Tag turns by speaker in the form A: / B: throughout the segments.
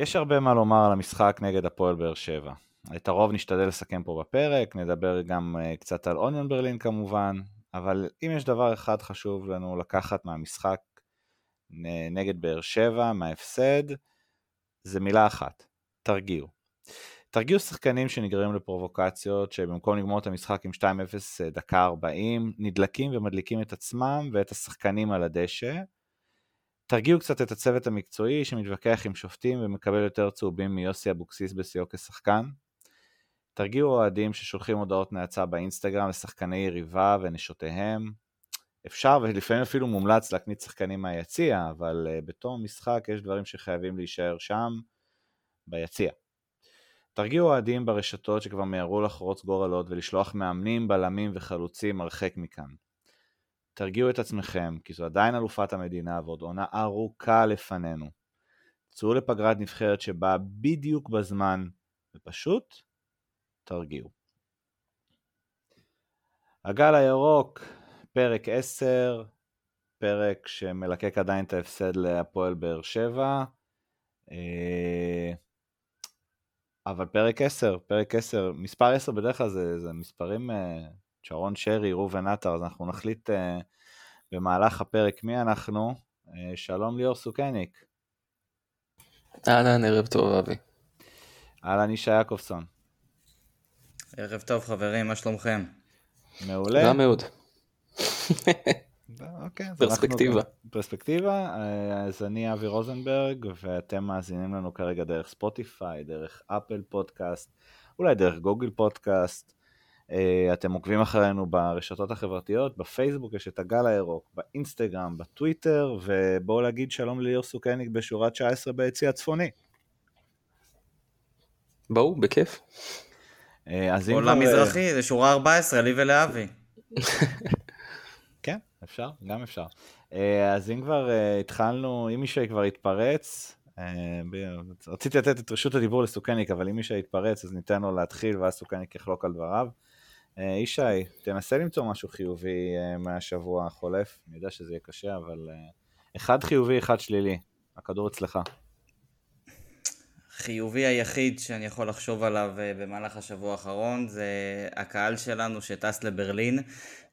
A: יש הרבה מה לומר על המשחק נגד הפועל באר שבע. את הרוב נשתדל לסכם פה בפרק, נדבר גם uh, קצת על אוניון ברלין כמובן, אבל אם יש דבר אחד חשוב לנו לקחת מהמשחק נגד באר שבע, מההפסד, זה מילה אחת, תרגיעו. תרגיעו שחקנים שנגררים לפרובוקציות, שבמקום לגמור את המשחק עם 2-0 אה, דקה 40, נדלקים ומדליקים את עצמם ואת השחקנים על הדשא. תרגיעו קצת את הצוות המקצועי שמתווכח עם שופטים ומקבל יותר צהובים מיוסי אבוקסיס בשיאו כשחקן. תרגיעו אוהדים ששולחים הודעות נאצה באינסטגרם לשחקני יריבה ונשותיהם. אפשר ולפעמים אפילו מומלץ להקנית שחקנים מהיציע, אבל uh, בתום משחק יש דברים שחייבים להישאר שם, ביציע. תרגיעו אוהדים ברשתות שכבר מיהרו לחרוץ גורלות ולשלוח מאמנים, בלמים וחלוצים הרחק מכאן. תרגיעו את עצמכם, כי זו עדיין אלופת המדינה ועוד עונה ארוכה לפנינו. צאו לפגרת נבחרת שבאה בדיוק בזמן, ופשוט תרגיעו. הגל הירוק, פרק 10, פרק שמלקק עדיין את ההפסד להפועל באר שבע. אה, אבל פרק 10, פרק 10, מספר 10 בדרך כלל זה, זה מספרים, אה, שרון שרי, ראובן עטר, אז אנחנו נחליט אה, במהלך הפרק מי אנחנו. שלום ליאור סוכניק.
B: אהלן, ערב טוב אבי.
A: אהלן ישי יעקובסון.
C: ערב טוב חברים, מה שלומכם?
A: מעולה.
B: רע מאוד.
A: אוקיי,
B: פרספקטיבה.
A: פרספקטיבה, אז אני אבי רוזנברג, ואתם מאזינים לנו כרגע דרך ספוטיפיי, דרך אפל פודקאסט, אולי דרך גוגל פודקאסט. אה, אתם עוקבים אחרינו ברשתות החברתיות, בפייסבוק יש את הגל הירוק, באינסטגרם, בטוויטר, ובואו להגיד שלום לליאור סוכניק בשורה 19 ביציא הצפוני.
B: בואו, בכיף.
C: אה, אז אם. עולם מזרחי, זה שורה 14, לי ולאבי.
A: כן, אפשר, גם אפשר. אה, אז אם כבר אה, התחלנו, אם מישהו כבר התפרץ, רציתי לתת את רשות הדיבור לסוכניק, אבל אם מישהו יתפרץ אז ניתן לו להתחיל ואז סוכניק יחלוק על דבריו. ישי, תנסה למצוא משהו חיובי מהשבוע החולף, אני יודע שזה יהיה קשה, אבל אחד חיובי, אחד שלילי, הכדור אצלך.
C: החיובי היחיד שאני יכול לחשוב עליו אה, במהלך השבוע האחרון זה הקהל שלנו שטס לברלין.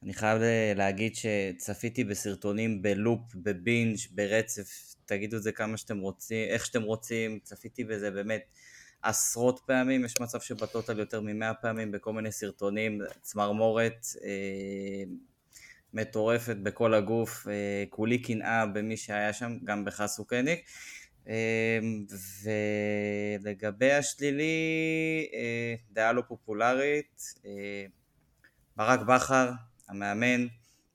C: אני חייב אה, להגיד שצפיתי בסרטונים בלופ, בבינג', ברצף, תגידו את זה כמה שאתם רוצים, איך שאתם רוצים, צפיתי בזה באמת עשרות פעמים, יש מצב שבטוטל יותר ממאה פעמים בכל מיני סרטונים, צמרמורת אה, מטורפת בכל הגוף, אה, כולי קנאה במי שהיה שם, גם בך סוכניק. אמ, ולגבי השלילי, אה, דעה לא פופולרית, אה, ברק בכר, המאמן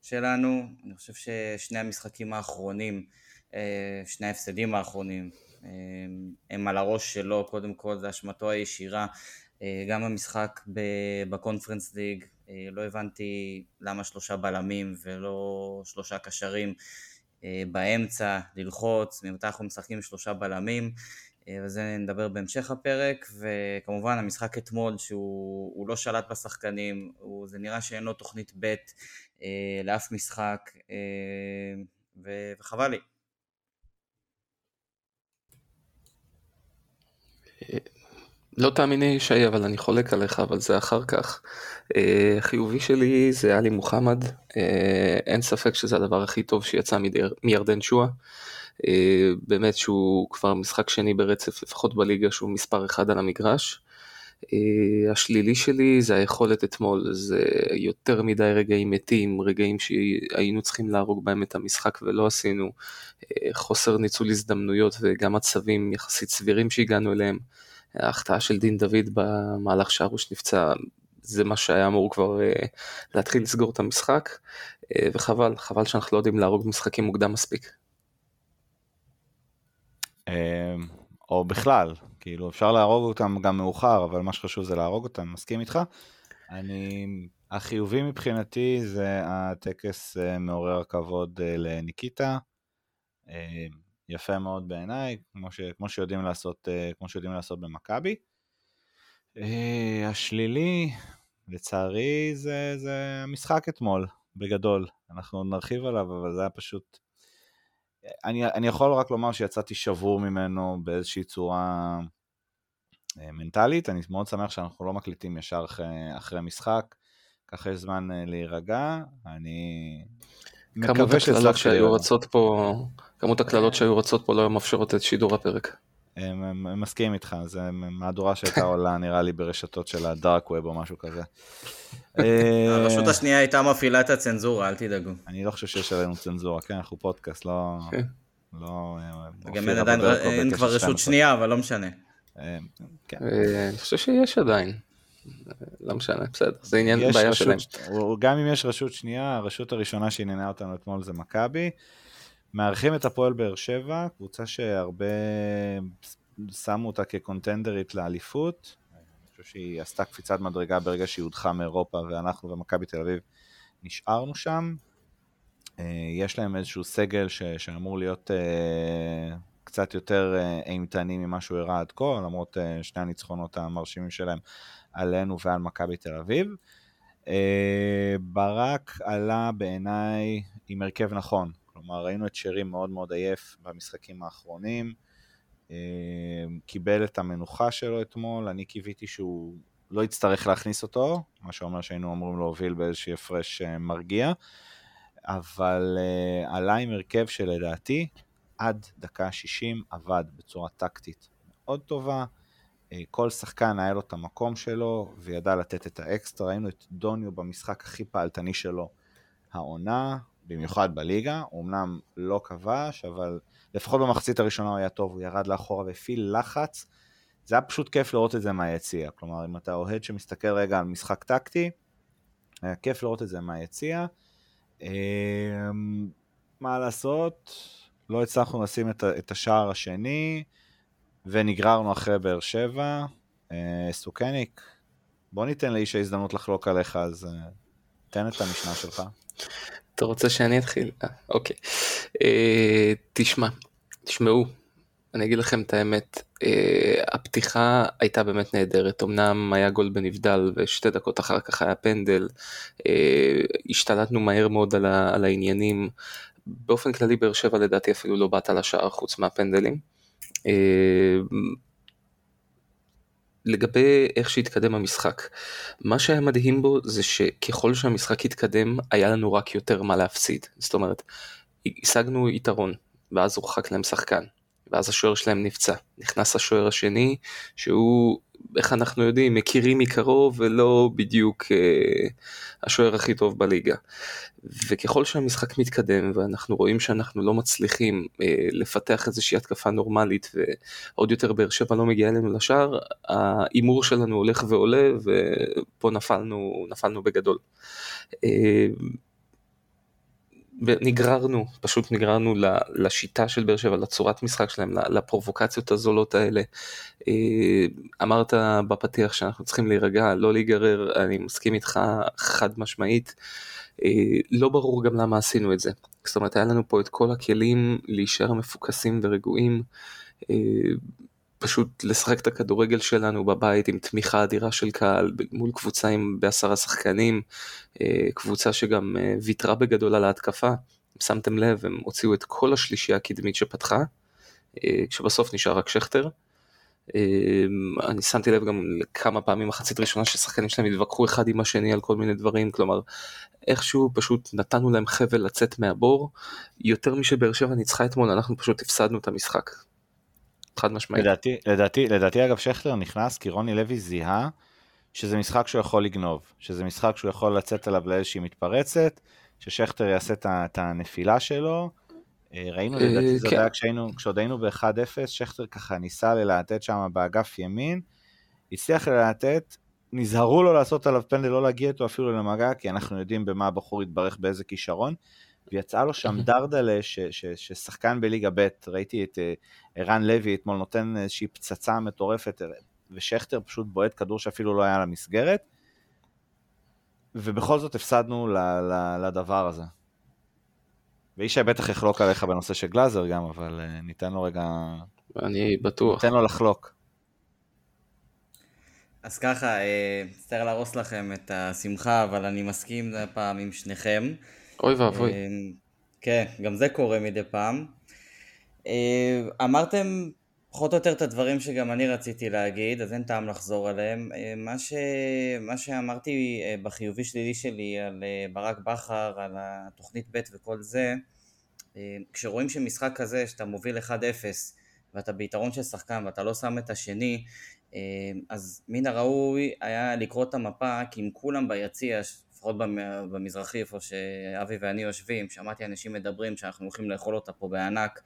C: שלנו, אני חושב ששני המשחקים האחרונים, אה, שני ההפסדים האחרונים, הם על הראש שלו, קודם כל זה אשמתו הישירה, גם המשחק בקונפרנס ליג, לא הבנתי למה שלושה בלמים ולא שלושה קשרים. אה, באמצע, ללחוץ, ממתי אנחנו משחקים שלושה בלמים, אה, וזה נדבר בהמשך הפרק, וכמובן המשחק אתמול שהוא לא שלט בשחקנים, הוא, זה נראה שאין לו תוכנית ב' אה, לאף משחק, וחבל לי.
B: לא תאמיני שי, אבל אני חולק עליך, אבל זה אחר כך. אה, חיובי שלי זה עלי מוחמד, אה, אין ספק שזה הדבר הכי טוב שיצא מירדן שואה. אה, באמת שהוא כבר משחק שני ברצף, לפחות בליגה, שהוא מספר אחד על המגרש. השלילי שלי זה היכולת אתמול, זה יותר מדי רגעים מתים, רגעים שהיינו צריכים להרוג בהם את המשחק ולא עשינו, חוסר ניצול הזדמנויות וגם מצבים יחסית סבירים שהגענו אליהם. ההחטאה של דין דוד במהלך שהרוש נפצע, זה מה שהיה אמור כבר uh, להתחיל לסגור את המשחק, וחבל, חבל שאנחנו לא יודעים להרוג משחקים מוקדם מספיק.
A: אמ, או בכלל, כאילו אפשר להרוג אותם גם מאוחר, אבל מה שחשוב זה להרוג אותם, מסכים איתך? אני, החיובי מבחינתי זה הטקס uh, מעורר הכבוד uh, לניקיטה. Uh, יפה מאוד בעיניי, כמו, ש, כמו, שיודעים לעשות, אה, כמו שיודעים לעשות במכבי. אה, השלילי, לצערי, זה, זה המשחק אתמול, בגדול. אנחנו נרחיב עליו, אבל זה היה פשוט... אני, אני יכול רק לומר שיצאתי שבור ממנו באיזושהי צורה אה, מנטלית, אני מאוד שמח שאנחנו לא מקליטים ישר אחרי, אחרי משחק, ככה יש זמן אה, להירגע, אני מקווה
B: שהצלחתי שהיו רצות פה, כמות הקללות שהיו רצות פה לא מאפשרות את שידור הפרק.
A: הם מסכים איתך, זה מהדורה שהייתה עולה נראה לי ברשתות של הדארק ווב או משהו כזה.
C: הרשות השנייה הייתה מפעילה את הצנזורה, אל תדאגו.
A: אני לא חושב שיש עלינו צנזורה, כן, אנחנו פודקאסט, לא... כן. לא...
C: גם אין עדיין, אין כבר רשות שנייה, אבל לא משנה.
B: אה, כן. אה, אני חושב שיש עדיין. לא משנה, בסדר, זה עניין בעיה שלהם.
A: גם אם יש רשות שנייה, הרשות הראשונה שעניינה אותנו אתמול זה מכבי. מארחים את הפועל באר שבע, קבוצה שהרבה שמו אותה כקונטנדרית לאליפות. אני חושב שהיא עשתה קפיצת מדרגה ברגע שהיא הודחה מאירופה, ואנחנו ומכבי תל אביב נשארנו שם. אה, יש להם איזשהו סגל ש, שאמור להיות uh, קצת יותר uh, אימתני ממה שהוא הראה עד כה, למרות uh, שני הניצחונות המרשימים שלהם עלינו ועל מכבי תל אביב. Uh, ברק עלה בעיניי עם הרכב נכון, כלומר ראינו את שרי מאוד מאוד עייף במשחקים האחרונים, uh, קיבל את המנוחה שלו אתמול, אני קיוויתי שהוא לא יצטרך להכניס אותו, מה שאומר שהיינו אמורים להוביל באיזשהו הפרש uh, מרגיע. אבל uh, עלה עם הרכב שלדעתי עד דקה 60 עבד בצורה טקטית מאוד טובה. כל שחקן היה לו את המקום שלו וידע לתת את האקסטרה. ראינו את דוניו במשחק הכי פעלתני שלו העונה, במיוחד בליגה. הוא אמנם לא כבש, אבל לפחות במחצית הראשונה הוא היה טוב, הוא ירד לאחורה והפעיל לחץ. זה היה פשוט כיף לראות את זה מהיציע. כלומר, אם אתה אוהד שמסתכל רגע על משחק טקטי, היה כיף לראות את זה מהיציע. אמ, מה לעשות, לא הצלחנו לשים את השער השני, ונגררנו אחרי באר שבע. אה, סוכניק, בוא ניתן לאיש ההזדמנות לחלוק עליך, אז אה, תן את המשנה שלך.
B: אתה רוצה שאני אתחיל? אה, אוקיי. אה, תשמע, תשמעו, אני אגיד לכם את האמת, אה, הפתיחה הייתה באמת נהדרת, אמנם היה גול בנבדל ושתי דקות אחר כך היה פנדל, אה, השתלטנו מהר מאוד על, ה, על העניינים, באופן כללי באר שבע לדעתי אפילו לא באת לשער חוץ מהפנדלים. אה, לגבי איך שהתקדם המשחק, מה שהיה מדהים בו זה שככל שהמשחק התקדם היה לנו רק יותר מה להפסיד, זאת אומרת השגנו יתרון ואז הורחק להם שחקן. ואז השוער שלהם נפצע. נכנס השוער השני, שהוא, איך אנחנו יודעים, מכירים מקרוב ולא בדיוק אה, השוער הכי טוב בליגה. וככל שהמשחק מתקדם ואנחנו רואים שאנחנו לא מצליחים אה, לפתח איזושהי התקפה נורמלית ועוד יותר באר שבע לא מגיעה אלינו לשער, ההימור שלנו הולך ועולה ופה נפלנו, נפלנו בגדול. אה, נגררנו, פשוט נגררנו לשיטה של באר שבע, לצורת משחק שלהם, לפרובוקציות הזולות האלה. אה, אמרת בפתיח שאנחנו צריכים להירגע, לא להיגרר, אני מסכים איתך חד משמעית. אה, לא ברור גם למה עשינו את זה. זאת אומרת, היה לנו פה את כל הכלים להישאר מפוקסים ורגועים. פשוט לשחק את הכדורגל שלנו בבית עם תמיכה אדירה של קהל מול קבוצה עם בעשרה שחקנים, אה, קבוצה שגם אה, ויתרה בגדול על ההתקפה. אם שמתם לב הם הוציאו את כל השלישייה הקדמית שפתחה, אה, כשבסוף נשאר רק שכטר. אני שמתי לב גם לכמה פעמים מחצית ראשונה ששחקנים שלהם התווכחו אחד עם השני על כל מיני דברים, כלומר איכשהו פשוט נתנו להם חבל לצאת מהבור, יותר משבאר שבע ניצחה אתמול אנחנו פשוט הפסדנו את המשחק. חד משמעית.
A: לדעתי, לדעתי, לדעתי אגב שכטר נכנס כי רוני לוי זיהה שזה משחק שהוא יכול לגנוב, שזה משחק שהוא יכול לצאת עליו לאיזושהי מתפרצת, ששכטר יעשה את הנפילה שלו. אה, ראינו אה, לדעתי זה כן. היה כשהיינו, כשעוד היינו ב-1-0, שכטר ככה ניסה ללהטט שם באגף ימין, הצליח ללהטט, נזהרו לו לעשות עליו פנדל, לא להגיע איתו אפילו למגע, כי אנחנו יודעים במה הבחור התברך באיזה כישרון, ויצאה לו שם דרדלה, ששחקן בליגה ב', ראיתי את אה, ערן לוי אתמול נותן איזושהי פצצה מטורפת, ושכטר פשוט בועט כדור שאפילו לא היה למסגרת, ובכל זאת הפסדנו ל, ל, לדבר הזה. וישי בטח יחלוק עליך בנושא של גלאזר גם, אבל אה, ניתן לו רגע...
B: אני בטוח.
A: ניתן לו לחלוק.
C: אז ככה, אה, מצטער להרוס לכם את השמחה, אבל אני מסכים פעם עם שניכם.
B: אוי ואבוי.
C: כן, גם זה קורה מדי פעם. אמרתם פחות או יותר את הדברים שגם אני רציתי להגיד, אז אין טעם לחזור עליהם. מה, ש... מה שאמרתי בחיובי שלילי שלי על ברק בכר, על התוכנית ב' וכל זה, כשרואים שמשחק כזה, שאתה מוביל 1-0 ואתה ביתרון של שחקן ואתה לא שם את השני, אז מן הראוי היה לקרוא את המפה, כי אם כולם ביציע, לפחות במזרחי, איפה שאבי ואני יושבים, שמעתי אנשים מדברים שאנחנו הולכים לאכול אותה פה בענק,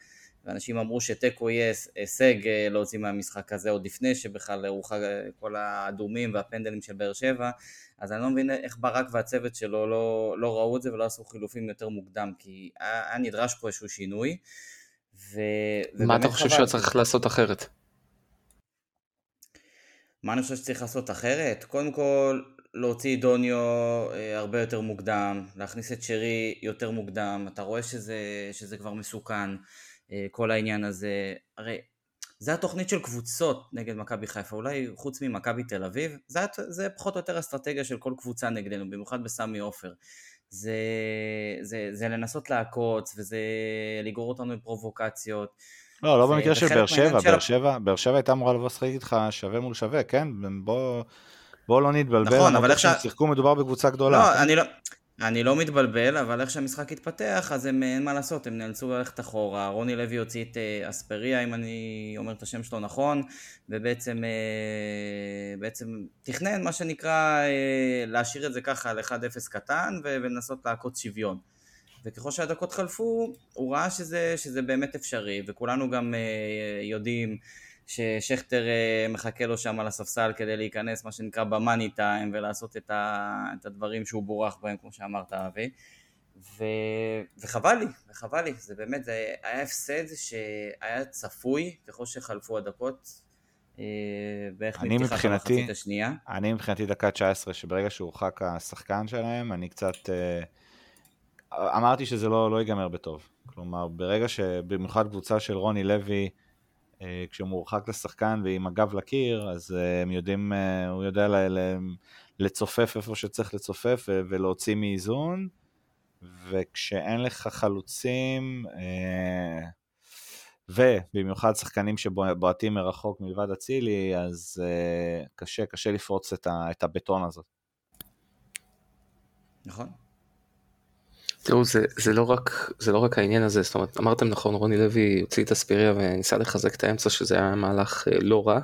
C: ואנשים אמרו שתיקו יהיה הישג אה, להוציא מהמשחק הזה עוד לפני שבכלל הורחק כל האדומים והפנדלים של באר שבע, אז אני לא מבין איך ברק והצוות שלו לא, לא ראו את זה ולא עשו חילופים יותר מוקדם, כי היה, נדרש פה איזשהו שינוי. ו...
B: מה אתה חושב שהיה צריך לעשות אחרת?
C: מה אני חושב שצריך לעשות אחרת? קודם כל, להוציא דוניו אה, הרבה יותר מוקדם, להכניס את שרי יותר מוקדם, אתה רואה שזה, שזה כבר מסוכן, אה, כל העניין הזה. הרי זה התוכנית של קבוצות נגד מכבי חיפה, אולי חוץ ממכבי תל אביב, זה, זה פחות או יותר אסטרטגיה של כל קבוצה נגדנו, במיוחד בסמי עופר. זה, זה, זה לנסות לעקוץ, וזה לגרור אותנו בפרובוקציות.
A: לא, לא במקרה של באר שבע, באר שבע, באר שבע הייתה אמורה לבוא לשחק איתך שווה מול שווה, כן? בוא, בוא לא נתבלבל,
C: נכון, אבל איך
A: שהם שיחקו מדובר בקבוצה גדולה.
C: לא, אני לא... אני לא מתבלבל, אבל איך שהמשחק התפתח, אז הם, אין מה לעשות, הם נאלצו ללכת אחורה. רוני לוי הוציא את אה, אספריה, אם אני אומר את השם שלו נכון, ובעצם אה, בעצם תכנן, מה שנקרא, אה, להשאיר את זה ככה על 1-0 קטן, ולנסות לעקוץ שוויון. וככל שהדקות חלפו, הוא ראה שזה, שזה באמת אפשרי, וכולנו גם יודעים ששכטר מחכה לו שם על הספסל כדי להיכנס, מה שנקרא במאני טיים, ולעשות את, ה, את הדברים שהוא בורח בהם, כמו שאמרת אבי. ו... וחבל לי, וחבל לי, זה באמת, זה היה הפסד שהיה צפוי ככל שחלפו הדקות,
A: אה, בערך מפתיחת המחצית השנייה. אני מבחינתי דקה 19, שברגע שהורחק השחקן שלהם, אני קצת... אה, אמרתי שזה לא, לא ייגמר בטוב. כלומר, ברגע שבמיוחד קבוצה של רוני לוי, אה, כשהוא מורחק לשחקן ועם הגב לקיר, אז אה, הם יודעים, אה, הוא יודע לצופף איפה שצריך לצופף ולהוציא מאיזון, וכשאין לך חלוצים, ובמיוחד שחקנים שבועטים מרחוק מלבד אצילי, אז קשה, קשה לפרוץ את הבטון הזאת.
C: נכון.
B: תראו, זה, זה, לא רק, זה לא רק העניין הזה, זאת אומרת, אמרתם נכון, רוני לוי הוציא את אספיריה וניסה לחזק את האמצע, שזה היה מהלך אה, לא רע,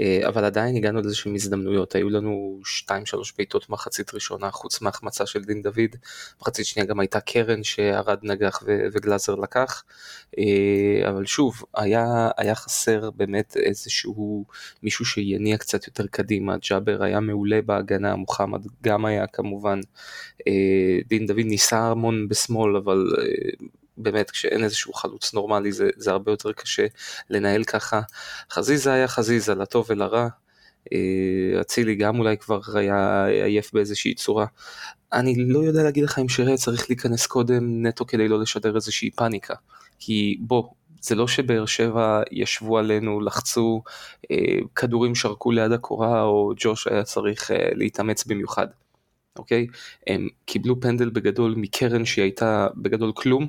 B: אה, אבל עדיין הגענו לאיזשהם הזדמנויות, היו לנו 2-3 בעיטות מחצית ראשונה, חוץ מהחמצה של דין דוד, מחצית שנייה גם הייתה קרן שערד נגח ו- וגלאזר לקח, אה, אבל שוב, היה, היה חסר באמת איזשהו מישהו שיניע קצת יותר קדימה, ג'אבר היה מעולה בהגנה, מוחמד גם היה כמובן, דין דוד ניסה המון בשמאל, אבל באמת כשאין איזשהו חלוץ נורמלי זה, זה הרבה יותר קשה לנהל ככה. חזיזה היה חזיזה, לטוב ולרע. אה, אצילי גם אולי כבר היה עייף באיזושהי צורה. אני לא יודע להגיד לך אם שרי צריך להיכנס קודם נטו כדי לא לשדר איזושהי פאניקה. כי בוא, זה לא שבאר שבע ישבו עלינו, לחצו, אה, כדורים שרקו ליד הקורה, או ג'וש היה צריך אה, להתאמץ במיוחד, אוקיי? הם קיבלו פנדל בגדול מקרן שהיא הייתה בגדול כלום,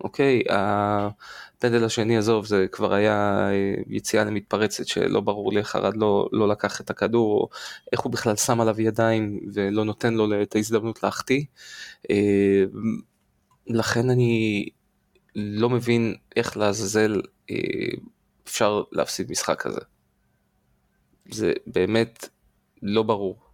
B: אוקיי, הפנדל השני עזוב זה כבר היה אה, יציאה למתפרצת שלא ברור לי איך ארד לא, לא לקח את הכדור או איך הוא בכלל שם עליו ידיים ולא נותן לו את ההזדמנות להחטיא. אה, לכן אני לא מבין איך לעזאזל אה, אפשר להפסיד משחק כזה. זה באמת לא ברור.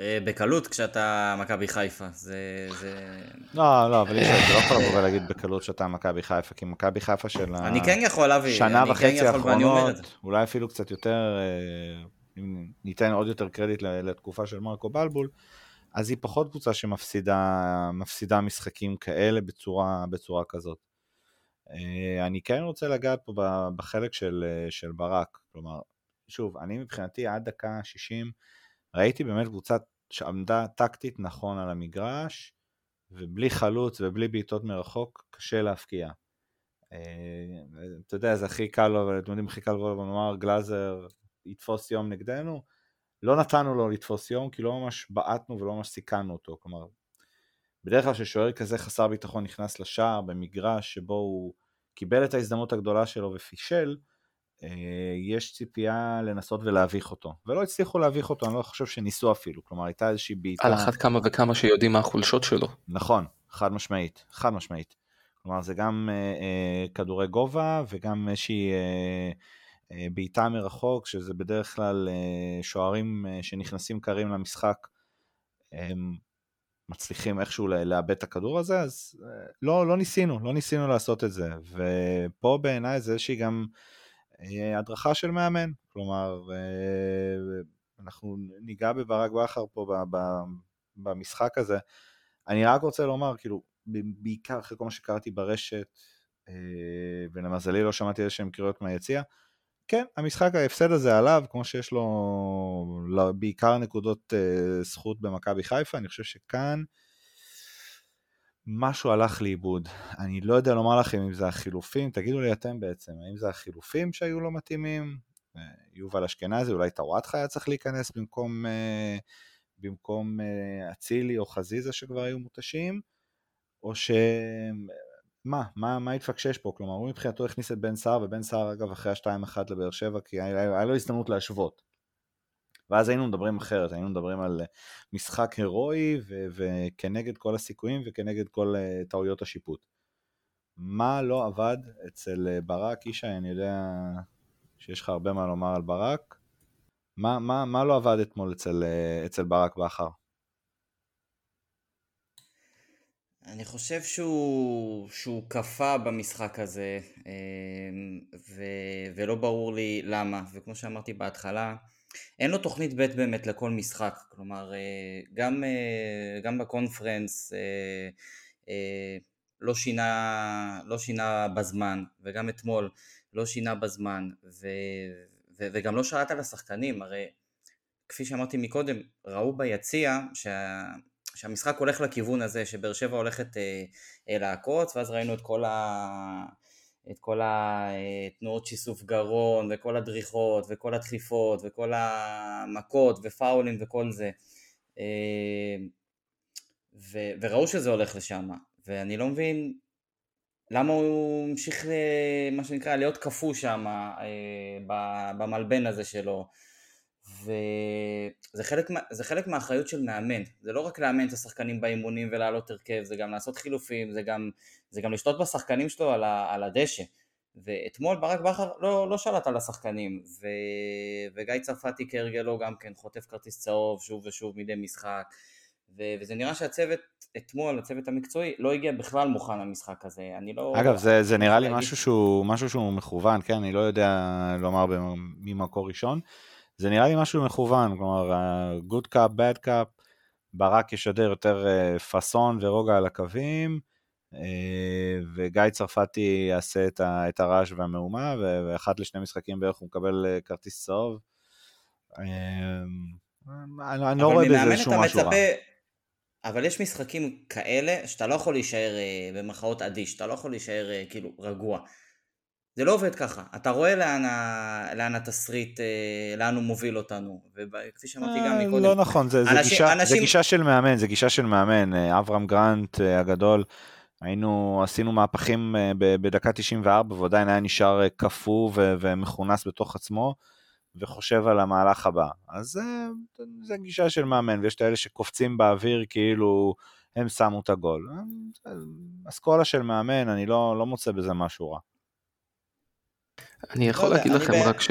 C: אה, בקלות כשאתה מכבי חיפה, זה... זה...
A: לא, לא, אבל אתה לא יכול לבוא ולהגיד בקלות שאתה מכבי חיפה, כי מכבי חיפה של
C: אני כן יכול, אבי,
A: שנה כן וחצי האחרונות, אולי אפילו קצת יותר, אה, אם ניתן עוד יותר קרדיט לתקופה של מרקו בלבול, אז היא פחות קבוצה שמפסידה משחקים כאלה בצורה, בצורה כזאת. אה, אני כן רוצה לגעת פה בחלק של, של ברק, כלומר, שוב, אני מבחינתי עד דקה 60, ראיתי באמת קבוצה שעמדה טקטית נכון על המגרש, ובלי חלוץ ובלי בעיטות מרחוק, קשה להפקיע. אה, אתה יודע, זה הכי קל לו, אתם יודעים, הכי קל לו לומר, גלאזר יתפוס יום נגדנו. לא נתנו לו לתפוס יום, כי לא ממש בעטנו ולא ממש סיכנו אותו. כלומר, בדרך כלל כששוער כזה חסר ביטחון נכנס לשער במגרש שבו הוא קיבל את ההזדמנות הגדולה שלו ופישל, יש ציפייה לנסות ולהביך אותו. ולא הצליחו להביך אותו, אני לא חושב שניסו אפילו. כלומר, הייתה איזושהי בעיטה...
B: על אחת כמה וכמה שיודעים מה החולשות שלו.
A: נכון, חד משמעית, חד משמעית. כלומר, זה גם אה, אה, כדורי גובה וגם איזושהי אה, אה, בעיטה מרחוק, שזה בדרך כלל אה, שוערים אה, שנכנסים קרים למשחק, הם מצליחים איכשהו לאבד את הכדור הזה, אז אה, לא, לא ניסינו, לא ניסינו לעשות את זה. ופה בעיניי זה איזושהי גם אה, הדרכה של מאמן. כלומר, אה, אנחנו ניגע בברק בכר פה במשחק הזה. אני רק רוצה לומר, כאילו, בעיקר אחרי כל מה שקראתי ברשת, אה, ולמזלי לא שמעתי איזה שהם קריאות מהיציע, כן, המשחק ההפסד הזה עליו, כמו שיש לו בעיקר נקודות אה, זכות במכבי חיפה, אני חושב שכאן משהו הלך לאיבוד. אני לא יודע לומר לכם אם זה החילופים, תגידו לי אתם בעצם, האם זה החילופים שהיו לא מתאימים? אה, יובל אשכנזי, אולי טוואטחה היה צריך להיכנס במקום במקום אצילי או חזיזה שכבר היו מותשים? או ש... מה, מה, מה התפקשש פה? כלומר, הוא מבחינתו הכניס את בן סער, ובן סער אגב אחרי ה-2-1 לבאר שבע, כי היה, היה לו הזדמנות להשוות. ואז היינו מדברים אחרת, היינו מדברים על משחק הירואי ו- וכנגד כל הסיכויים וכנגד כל uh, טעויות השיפוט. מה לא עבד אצל uh, ברק? ישי, אני יודע שיש לך הרבה מה לומר על ברק. מה, מה, מה לא עבד אתמול אצל, אצל ברק בכר?
C: אני חושב שהוא, שהוא קפא במשחק הזה ו, ולא ברור לי למה וכמו שאמרתי בהתחלה אין לו תוכנית ב' באמת לכל משחק כלומר אה, גם, אה, גם בקונפרנס אה, לא שינה, לא שינה בזמן וגם אתמול לא שינה בזמן ו, ו, וגם לא שרת על השחקנים הרי כפי שאמרתי מקודם ראו ביציע שה... שהמשחק הולך לכיוון הזה, שבאר שבע הולכת לעקוץ, ואז ראינו את כל, ה... את כל התנועות שיסוף גרון, וכל הדריכות, וכל הדחיפות, וכל המכות, ופאולים וכל זה. אה, ו... וראו שזה הולך לשם, ואני לא מבין למה הוא המשיך, מה שנקרא, להיות קפוא שם, במלבן הזה שלו. וזה חלק, חלק מהאחריות של מאמן, זה לא רק לאמן את השחקנים באימונים ולעלות הרכב, זה גם לעשות חילופים, זה גם, זה גם לשתות בשחקנים שלו על, ה, על הדשא. ואתמול ברק בכר לא, לא שלט על השחקנים, ו, וגיא צרפתי כהרגלו גם כן חוטף כרטיס צהוב שוב ושוב מדי משחק, ו, וזה נראה שהצוות אתמול, הצוות המקצועי, לא הגיע בכלל מוכן למשחק הזה, אני לא...
A: אגב, זה, זה נראה לי משהו שהוא, משהו שהוא מכוון, כן, אני לא יודע לומר ממקור ראשון. זה נראה לי משהו מכוון, כלומר, good cup, bad cup, ברק ישדר יותר אה, פאסון ורוגע על הקווים, אה, וגיא צרפתי יעשה את הרעש והמהומה, ואחת לשני משחקים בערך הוא מקבל אה, כרטיס צהוב. אני לא רואה בזה איזשהו משהו רע.
C: אבל יש משחקים כאלה שאתה לא יכול להישאר במרכאות אדיש, אתה לא יכול להישאר כאילו רגוע. זה לא עובד ככה, אתה רואה לאן, ה... לאן התסריט, אה, לאן הוא מוביל אותנו, וכפי שאמרתי גם
A: אה,
C: מקודם.
A: לא נכון, זה, אנשים, זה, גישה, אנשים... זה גישה של מאמן, זה גישה של מאמן, אה, אברהם גרנט הגדול, היינו, עשינו מהפכים בדקה 94, ועדיין היה נשאר קפוא ו- ומכונס בתוך עצמו, וחושב על המהלך הבא. אז זה, זה גישה של מאמן, ויש את האלה שקופצים באוויר כאילו הם שמו את הגול. אסכולה של מאמן, אני לא, לא מוצא בזה משהו רע.
B: אני יכול לא להגיד לכם רק ש...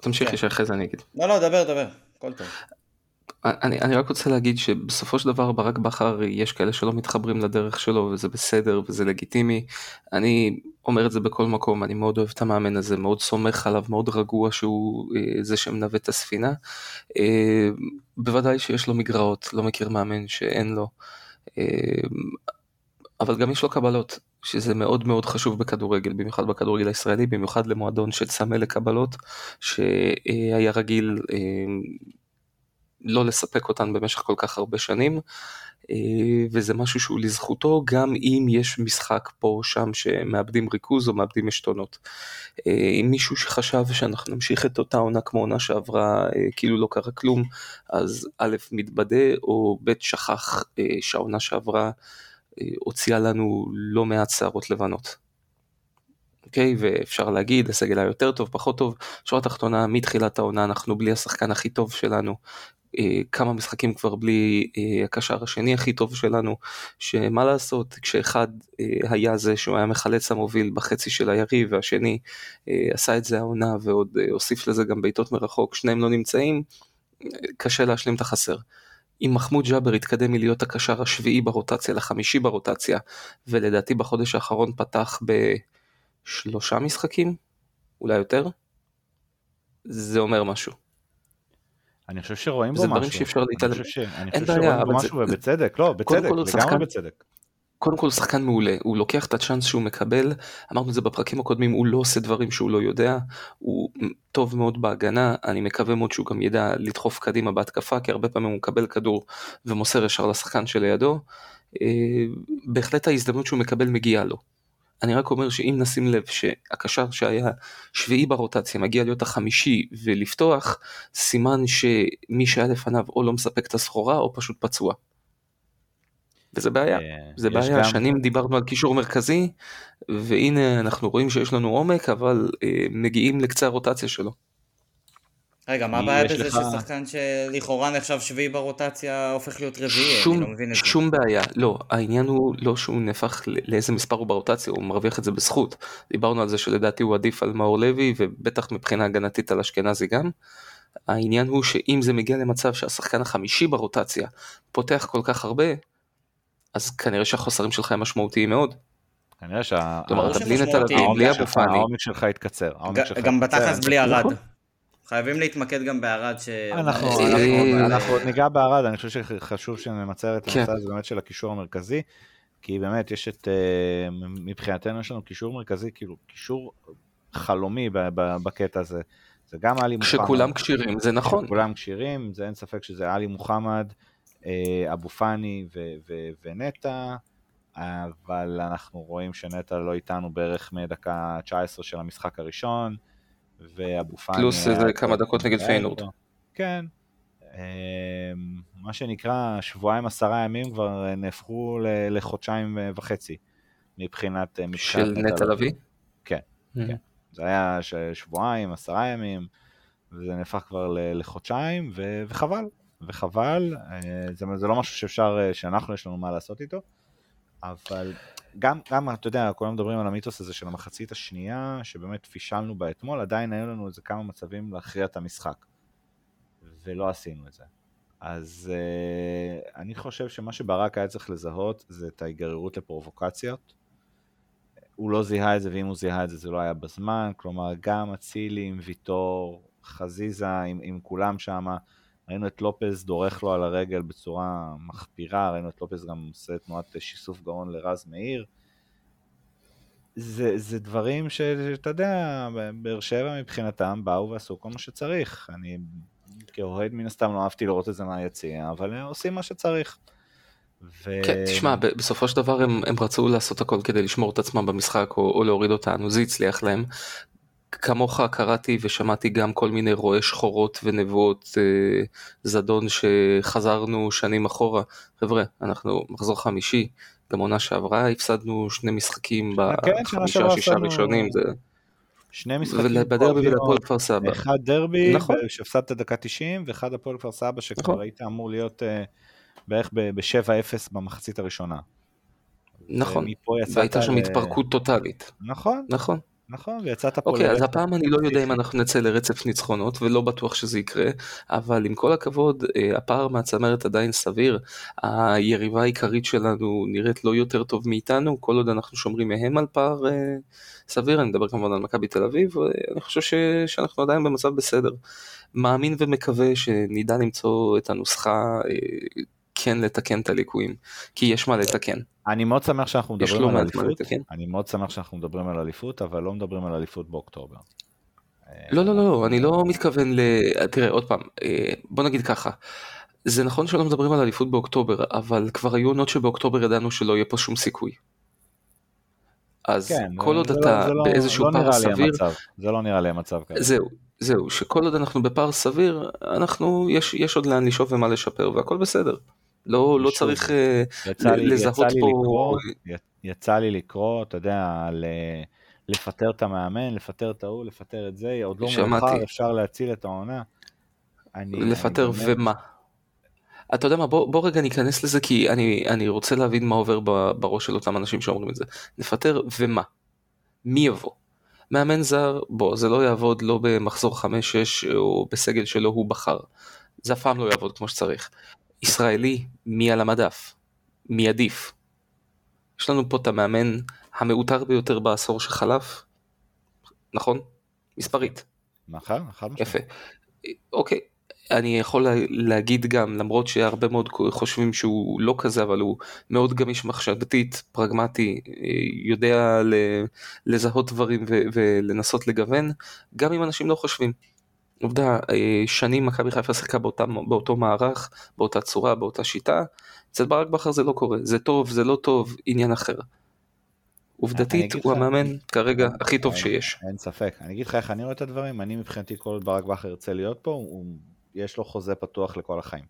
B: תמשיך ישר כן. אחרי זה אני אגיד.
C: לא לא דבר דבר, הכל טוב.
B: אני, אני רק רוצה להגיד שבסופו של דבר ברק בכר יש כאלה שלא מתחברים לדרך שלו וזה בסדר וזה לגיטימי. אני אומר את זה בכל מקום, אני מאוד אוהב את המאמן הזה, מאוד סומך עליו, מאוד רגוע שהוא אה, זה שמנווט את הספינה. אה, בוודאי שיש לו מגרעות, לא מכיר מאמן שאין לו. אה, אבל גם יש לו קבלות. שזה מאוד מאוד חשוב בכדורגל, במיוחד בכדורגל הישראלי, במיוחד למועדון שצמא לקבלות, שהיה רגיל אה, לא לספק אותן במשך כל כך הרבה שנים, אה, וזה משהו שהוא לזכותו, גם אם יש משחק פה או שם שמאבדים ריכוז או מאבדים עשתונות. אה, אם מישהו שחשב שאנחנו נמשיך את אותה עונה כמו עונה שעברה, כאילו לא קרה כלום, אז א', מתבדה, או ב', שכח שהעונה שעברה הוציאה לנו לא מעט שערות לבנות. אוקיי, ואפשר להגיד, הסגל היה יותר טוב, פחות טוב. שורה תחתונה, מתחילת העונה אנחנו בלי השחקן הכי טוב שלנו. אה, כמה משחקים כבר בלי אה, הקשר השני הכי טוב שלנו, שמה לעשות, כשאחד אה, היה זה שהוא היה מחלץ המוביל בחצי של היריב, והשני עשה את זה העונה ועוד הוסיף לזה גם בעיטות מרחוק, שניהם לא נמצאים, קשה להשלים את החסר. אם מחמוד ג'אבר התקדם מלהיות הקשר השביעי ברוטציה לחמישי ברוטציה, ולדעתי בחודש האחרון פתח בשלושה משחקים, אולי יותר, זה אומר משהו.
A: אני חושב שרואים בו
B: משהו.
A: זה
B: דברים שאפשר להתעלם.
A: אני חושב שרואים בו משהו ובצדק, לא, בצדק, לגמרי בצדק.
B: קודם כל שחקן מעולה, הוא לוקח את הצ'אנס שהוא מקבל, אמרנו את זה בפרקים הקודמים, הוא לא עושה דברים שהוא לא יודע, הוא טוב מאוד בהגנה, אני מקווה מאוד שהוא גם ידע לדחוף קדימה בהתקפה, כי הרבה פעמים הוא מקבל כדור ומוסר ישר לשחקן שלידו, אה, בהחלט ההזדמנות שהוא מקבל מגיעה לו. אני רק אומר שאם נשים לב שהקשר שהיה שביעי ברוטציה מגיע להיות החמישי ולפתוח, סימן שמי שהיה לפניו או לא מספק את הסחורה או פשוט פצוע. וזה בעיה, אה, זה בעיה, גם... שנים דיברנו על קישור מרכזי והנה אנחנו רואים שיש לנו עומק אבל אה, מגיעים לקצה הרוטציה שלו.
C: רגע, מה הבעיה בזה לך... ששחקן שלכאורה נחשב שביעי ברוטציה הופך להיות רביעי?
B: שום, אני לא מבין את זה. שום בעיה, לא, העניין הוא לא שהוא נהפך לאיזה מספר הוא ברוטציה, הוא מרוויח את זה בזכות. דיברנו על זה שלדעתי הוא עדיף על מאור לוי, ובטח מבחינה הגנתית על אשכנזי גם. העניין הוא שאם זה מגיע למצב שהשחקן החמישי ברוטציה פותח כל כך הרבה, אז כנראה שהחוסרים שלך הם משמעותיים מאוד.
A: כנראה שה...
B: כלומר, אתה בלי נטל בלי אבו פאני.
A: העומק שלך יתקצר.
C: גם בתכלס בלי ארד. חייבים להתמקד גם בערד. ש...
A: אנחנו, אנחנו, אנחנו ניגע בערד, אני חושב שחשוב שנמצר את הנושא כן. הזה באמת של הקישור המרכזי, כי באמת יש את, אה, מבחינתנו יש לנו קישור מרכזי, כאילו קישור חלומי בקטע הזה. זה גם עלי
B: מוחמד. כשכולם כשירים, זה נכון.
A: כשכולם כשירים, זה אין ספק שזה עלי מוחמד, אה, אבו פאני ונטע. אבל אנחנו רואים שנטע לא איתנו בערך מדקה 19 של המשחק הראשון. ואבו פאני...
B: פלוס איזה כמה דקות נגד פיינורד.
A: כן. אמ, מה שנקרא שבועיים עשרה ימים כבר נהפכו לחודשיים וחצי מבחינת...
B: של נטע לביא?
A: כן, mm-hmm. כן. זה היה שבועיים, עשרה ימים, וזה נהפך כבר לחודשיים, וחבל. וחבל, אה, זה, זה לא משהו שאפשר, אה, שאנחנו יש לנו מה לעשות איתו, אבל גם, גם, אתה יודע, כולם מדברים על המיתוס הזה של המחצית השנייה, שבאמת פישלנו בה אתמול, עדיין היו לנו איזה כמה מצבים להכריע את המשחק. ולא עשינו את זה. אז uh, אני חושב שמה שברק היה צריך לזהות זה את ההיגררות לפרובוקציות. הוא לא זיהה את זה, ואם הוא זיהה את זה, זה לא היה בזמן. כלומר, גם אצילי עם ויטור, חזיזה עם, עם כולם שם, ראינו את לופז דורך לו על הרגל בצורה מחפירה, ראינו את לופז גם עושה תנועת שיסוף גאון לרז מאיר. זה, זה דברים שאתה יודע, באר שבע מבחינתם באו ועשו כל מה שצריך. אני כאוהד מן הסתם לא אהבתי לראות את זה מהיציע, אבל עושים מה שצריך.
B: ו... כן, תשמע, בסופו של דבר הם, הם רצו לעשות הכל כדי לשמור את עצמם במשחק או, או להוריד אותנו, זה הצליח להם. כמוך קראתי ושמעתי גם כל מיני רואי שחורות ונבואות אה, זדון שחזרנו שנים אחורה. חבר'ה, אנחנו מחזור חמישי, גם עונה שעברה הפסדנו שני משחקים כן, בחמישה שישה ראשונים. זה...
A: שני משחקים
B: בדרבי ולפועל כפר סבא.
A: אחד דרבי, נכון. שהפסדת דקה 90, ואחד הפועל כפר סבא, שכבר נכון. היית אמור להיות uh, בערך ב-7-0 במחצית הראשונה.
B: נכון, והייתה שם התפרקות טוטאלית.
A: נכון.
B: נכון.
A: נכון, ויצאת פה...
B: אוקיי, אז הפעם אני לא יודע אם אנחנו נצא לרצף ניצחונות, ולא בטוח שזה יקרה, אבל עם כל הכבוד, אה, הפער מהצמרת עדיין סביר. היריבה העיקרית שלנו נראית לא יותר טוב מאיתנו, כל עוד אנחנו שומרים מהם על פער אה, סביר, אני מדבר כמובן על מכבי תל אביב, אני חושב ש... שאנחנו עדיין במצב בסדר. מאמין ומקווה שנדע למצוא את הנוסחה אה, כן לתקן את הליקויים, כי יש מה לתקן.
A: אני מאוד שמח שאנחנו מדברים על אליפות, אני מאוד שמח שאנחנו מדברים על אליפות, אבל לא מדברים על אליפות באוקטובר.
B: לא, לא, לא, אני לא מתכוון ל... תראה, עוד פעם, אה, בוא נגיד ככה, זה נכון שלא מדברים על אליפות באוקטובר, אבל כבר היו עונות שבאוקטובר ידענו שלא יהיה פה שום סיכוי. אז כן, כל עוד לא- אתה לא, באיזשהו לא פער סביר...
A: זה לא נראה לי המצב כזה.
B: זהו, זהו, שכל עוד אנחנו בפער סביר, אנחנו, יש, יש עוד לאן לשאוף ומה לשפר והכל בסדר. לא, לא צריך אה, יצא לי, לזהות יצא פה...
A: לקרוא, יצא לי לקרוא, אתה יודע, על, לפטר את המאמן, לפטר את ההוא, לפטר את זה, עוד לא. מאוחר, אפשר להציל את העונה. אני,
B: לפטר
A: אני
B: ומה? אתה יודע מה, בוא, בוא רגע ניכנס לזה כי אני, אני רוצה להבין מה עובר בראש של אותם אנשים שאומרים את זה. לפטר ומה? מי יבוא? מאמן זר, בוא, זה לא יעבוד לא במחזור 5-6 או בסגל שלו הוא בחר. זה אף פעם לא יעבוד כמו שצריך. ישראלי, מי על המדף? מי עדיף? יש לנו פה את המאמן המעוטר ביותר בעשור שחלף, נכון? מספרית.
A: נכון, חד משמעית.
B: יפה. אוקיי, אני יכול לה- להגיד גם, למרות שהרבה מאוד חושבים שהוא לא כזה, אבל הוא מאוד גמיש מחשבתית, פרגמטי, אה, יודע לזהות דברים ולנסות לגוון, גם אם אנשים לא חושבים. עובדה, אה, שנים מכבי חיפה שיחקה באותו מערך, באותה צורה, באותה שיטה, אצל ברק בכר זה לא קורה, זה טוב, זה לא טוב, עניין אחר. עובדתית הוא המאמן כרגע הכי טוב שיש.
A: אין ספק. אני אגיד לך איך אני רואה את הדברים, אני מבחינתי כל עוד ברק בכר ירצה להיות פה, הוא, יש לו חוזה פתוח לכל החיים.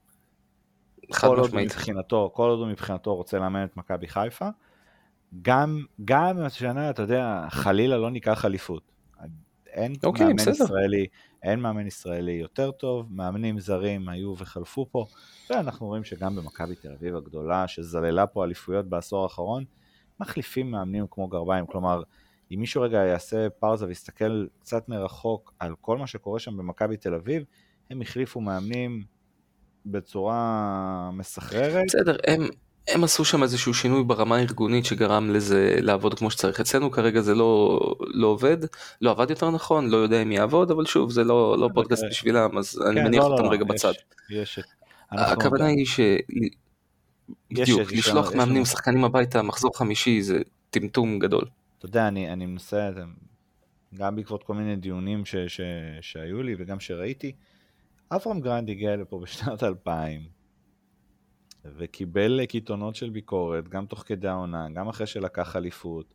B: חד
A: כל עוד
B: משמעית.
A: מבחינתו, כל עוד הוא מבחינתו רוצה לאמן את מכבי חיפה, גם, גם אם השנה, אתה יודע, חלילה לא ניקח אליפות. אין
B: אוקיי,
A: מאמן
B: בסדר.
A: ישראלי, אין מאמן ישראלי יותר טוב, מאמנים זרים היו וחלפו פה, ואנחנו רואים שגם במכבי תל אביב הגדולה, שזללה פה אליפויות בעשור האחרון, מחליפים מאמנים כמו גרביים, כלומר, אם מישהו רגע יעשה פאוזה ויסתכל קצת מרחוק על כל מה שקורה שם במכבי תל אביב, הם החליפו מאמנים בצורה מסחררת.
B: בסדר, הם, הם עשו שם איזשהו שינוי ברמה הארגונית שגרם לזה לעבוד כמו שצריך. אצלנו כרגע זה לא, לא עובד, לא עבד יותר נכון, לא יודע אם יעבוד, אבל שוב, זה לא, לא פודקאסט
A: כן.
B: בשבילם, אז אני
A: כן,
B: מניח
A: לא, לא,
B: אותם
A: לא,
B: רגע
A: יש-
B: בצד.
A: יש
B: הכוונה היא ש... בדיוק, לשלוח מאמנים שחקנים הביתה מחזור חמישי זה טמטום גדול.
A: אתה יודע, אני, אני מנסה, גם בעקבות כל מיני דיונים ש, ש, שהיו לי וגם שראיתי, אברהם גרנט הגיע לפה בשנת 2000 וקיבל קיתונות של ביקורת, גם תוך כדי העונה, גם אחרי שלקח אליפות.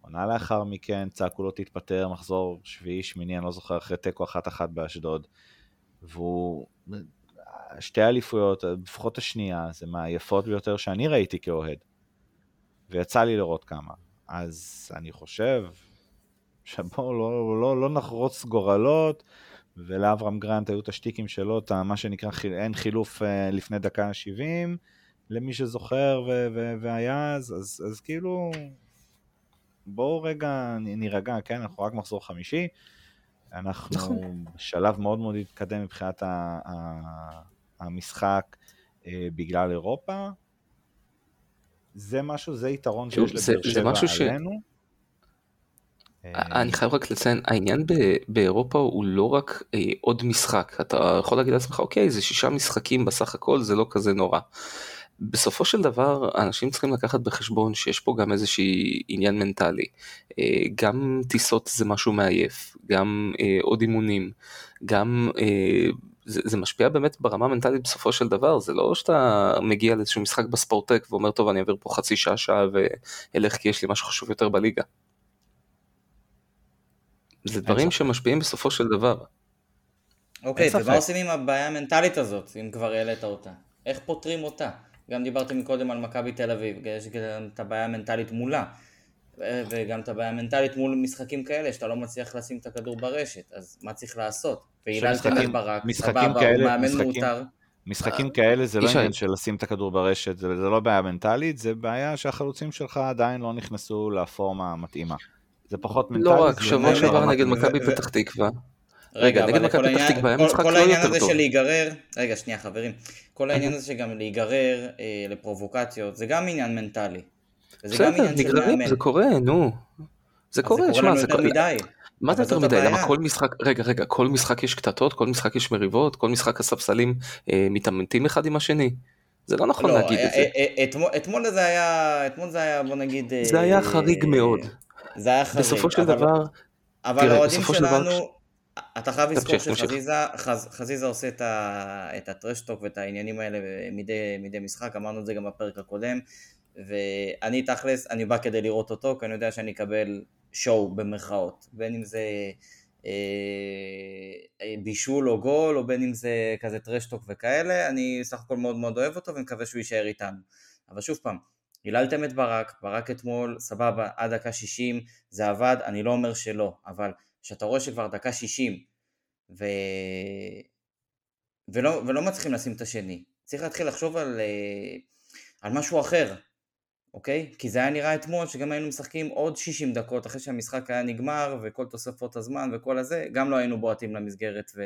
A: עונה לאחר מכן צעקו לו תתפטר, מחזור שביעי, שמיני, אני לא זוכר, אחרי תיקו אחת אחת באשדוד. והוא, שתי אליפויות, לפחות השנייה, זה מהיפות ביותר שאני ראיתי כאוהד. ויצא לי לראות כמה. אז אני חושב שבואו לא, לא, לא נחרוץ גורלות, ולאברהם גרנט היו את השטיקים שלו, את מה שנקרא אין חילוף אה, לפני דקה 70, למי שזוכר ו- ו- והיה אז, אז, אז כאילו, בואו רגע נירגע, כן, אנחנו רק מחזור חמישי, אנחנו
B: נכון.
A: בשלב מאוד מאוד התקדם מבחינת ה- ה- המשחק אה, בגלל אירופה. זה משהו, זה יתרון שיש לבאר שבע עלינו. אה,
B: אני חייב רק לציין, העניין באירופה הוא לא רק אה, עוד משחק, אתה יכול להגיד לעצמך, אוקיי, זה שישה משחקים בסך הכל, זה לא כזה נורא. בסופו של דבר, אנשים צריכים לקחת בחשבון שיש פה גם איזושהי עניין מנטלי. אה, גם טיסות זה משהו מעייף, גם עוד אימונים, גם... זה, זה משפיע באמת ברמה המנטלית בסופו של דבר, זה לא שאתה מגיע לאיזשהו משחק בספורטק ואומר טוב אני אעביר פה חצי שעה שעה ואלך כי יש לי משהו חשוב יותר בליגה. זה דברים. שמשפיעים בסופו של דבר.
C: אוקיי, ומה. עושים עם הבעיה המנטלית הזאת, אם כבר העלית אותה? איך פותרים אותה? גם דיברתם מקודם על מכבי תל אביב, יש גם את הבעיה המנטלית מולה. ו- וגם את הבעיה המנטלית מול משחקים כאלה, שאתה לא מצליח לשים את הכדור ברשת, אז מה צריך לעשות? את
A: שמשחקים-
C: ברק,
A: משחקים
C: סבבה, הוא
A: כאלה-
C: מאמן
A: משחקים-
C: מאותר.
A: משחקים כאלה זה לא. עניין של לשים את הכדור ברשת, זה, זה לא בעיה מנטלית, זה בעיה שהחלוצים שלך עדיין לא נכנסו לפורמה המתאימה. זה פחות מנטלי.
B: לא רק,
A: זה
B: שבוע
C: לא,
B: שעבר נגד מכבי פתח תקווה. רגע, נגד מכבי
C: כל
B: פתח
C: העניין-
B: תקווה היה
C: כל-
B: משחק
C: כל
B: לא
C: העניין
B: יותר
C: הזה
B: טוב.
C: של להיגרר, רגע שנייה חברים, כל העניין הזה שגם להיגרר אה, לפרובוקציות, זה גם עניין מנטלי.
B: בסדר, נגררים. זה קורה, נו. זה קורה,
C: זה
B: שמע,
C: קורה לנו
B: זה
C: יותר
B: קורה.
C: מדי.
B: מה זה יותר מדי? למה. כל משחק, רגע, רגע, כל משחק יש קטטות, כל משחק יש מריבות, כל משחק הספסלים אה, מתעמתים אחד עם השני. זה לא נכון
C: לא,
B: להגיד
C: אה,
B: את זה.
C: אה, אה, אתמול- אתמול זה היה, אתמול זה היה בוא נגיד...
B: זה היה חריג מאוד.
C: זה היה חריג.
B: בסופו של
C: אבל-
B: דבר,
C: אבל
B: תראה,
C: האוהדים
B: בסופו של דבר-
C: שלנו, אתה חייב לזכור. שחזיזה חז- חזיזה עושה את ה- את הטרשטוק ואת העניינים האלה מדי, מדי משחק, אמרנו את זה גם בפרק הקודם, ואני תכלס, אני בא כדי לראות אותו, כי אני יודע שאני אקבל שואו במרכאות, בין אם זה בישול או גול, או בין אם זה כזה טרשטוק וכאלה, אני סך הכל מאוד מאוד אוהב אותו ומקווה שהוא יישאר איתנו. אבל שוב פעם, היללתם את ברק, ברק אתמול, סבבה, עד דקה 60 זה עבד, אני לא אומר שלא, אבל כשאתה רואה שכבר דקה 60 ו... ולא, ולא מצליחים לשים את השני, צריך להתחיל לחשוב על, אה, על משהו אחר, אוקיי? כי זה היה נראה אתמול שגם היינו משחקים עוד 60 דקות אחרי שהמשחק היה נגמר וכל תוספות הזמן וכל הזה, גם לא היינו בועטים למסגרת ו...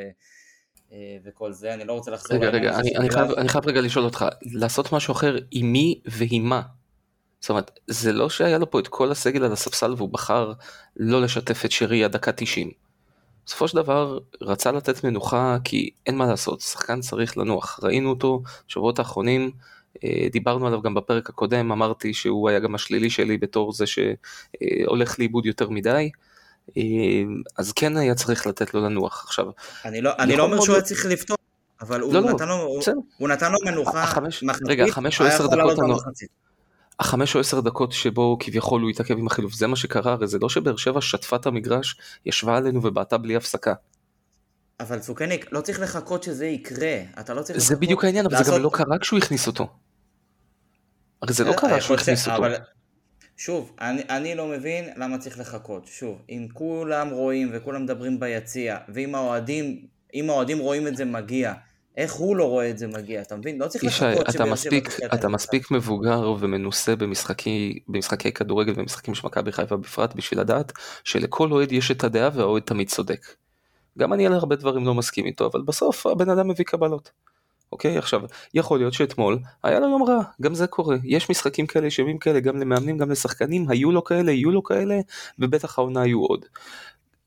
C: אה, וכל זה, אני לא רוצה לחזור...
B: רגע, רגע, אני, אני, חייב, אני חייב רגע לשאול אותך, לעשות משהו אחר עם מי ועם מה? זאת אומרת, זה לא שהיה לו פה את כל הסגל על הספסל והוא בחר לא לשתף את שרי עד דקה 90. בסופו של דבר רצה לתת מנוחה כי אין מה לעשות, שחקן צריך לנוח. ראינו אותו בשבועות האחרונים, דיברנו עליו גם בפרק הקודם, אמרתי שהוא היה גם השלילי שלי בתור זה שהולך לאיבוד יותר מדי. אה, אז כן היה צריך לתת לו לנוח עכשיו.
C: אני לא, אני לא אומר שהוא היה צריך לפתור, אבל הוא, לא, לא, נתן לו, הוא, הוא נתן לו מנוחה
B: החמש, מחצית, רגע, חמש או עשר דקות החמש או עשר דקות שבו כביכול הוא התעכב עם החילוף, זה מה שקרה, הרי זה לא שבאר שבע שטפה את המגרש, ישבה עלינו ובעטה בלי הפסקה.
C: אבל צוקניק, לא צריך לחכות שזה יקרה, אתה לא צריך
B: לחכות... זה בדיוק העניין, אבל לעשות... זה גם לא קרה כשהוא הכניס אותו. הרי זה לא אה, קרה שהוא הכניס אותו. אבל...
C: שוב, אני, אני לא מבין למה צריך לחכות. שוב, אם כולם רואים וכולם מדברים ביציע, ואם האוהדים, אם האוהדים רואים את זה מגיע, איך הוא לא רואה את זה מגיע, אתה מבין? לא צריך לחכות
B: שבאר שבע תגיע אתה מספיק מבוגר ומנוסה במשחקי, במשחקי כדורגל ומשחקים של מכבי חיפה בפרט בשביל לדעת שלכל אוהד יש את הדעה והאוהד תמיד צודק. גם אני על הרבה דברים לא מסכים איתו, אבל בסוף הבן אדם מביא קבלות. אוקיי? עכשיו, יכול להיות שאתמול היה לו יום רע, גם זה קורה. יש משחקים כאלה, יש ימים כאלה, גם למאמנים, גם לשחקנים, היו לו כאלה, יהיו לו כאלה, ובטח העונה היו עוד.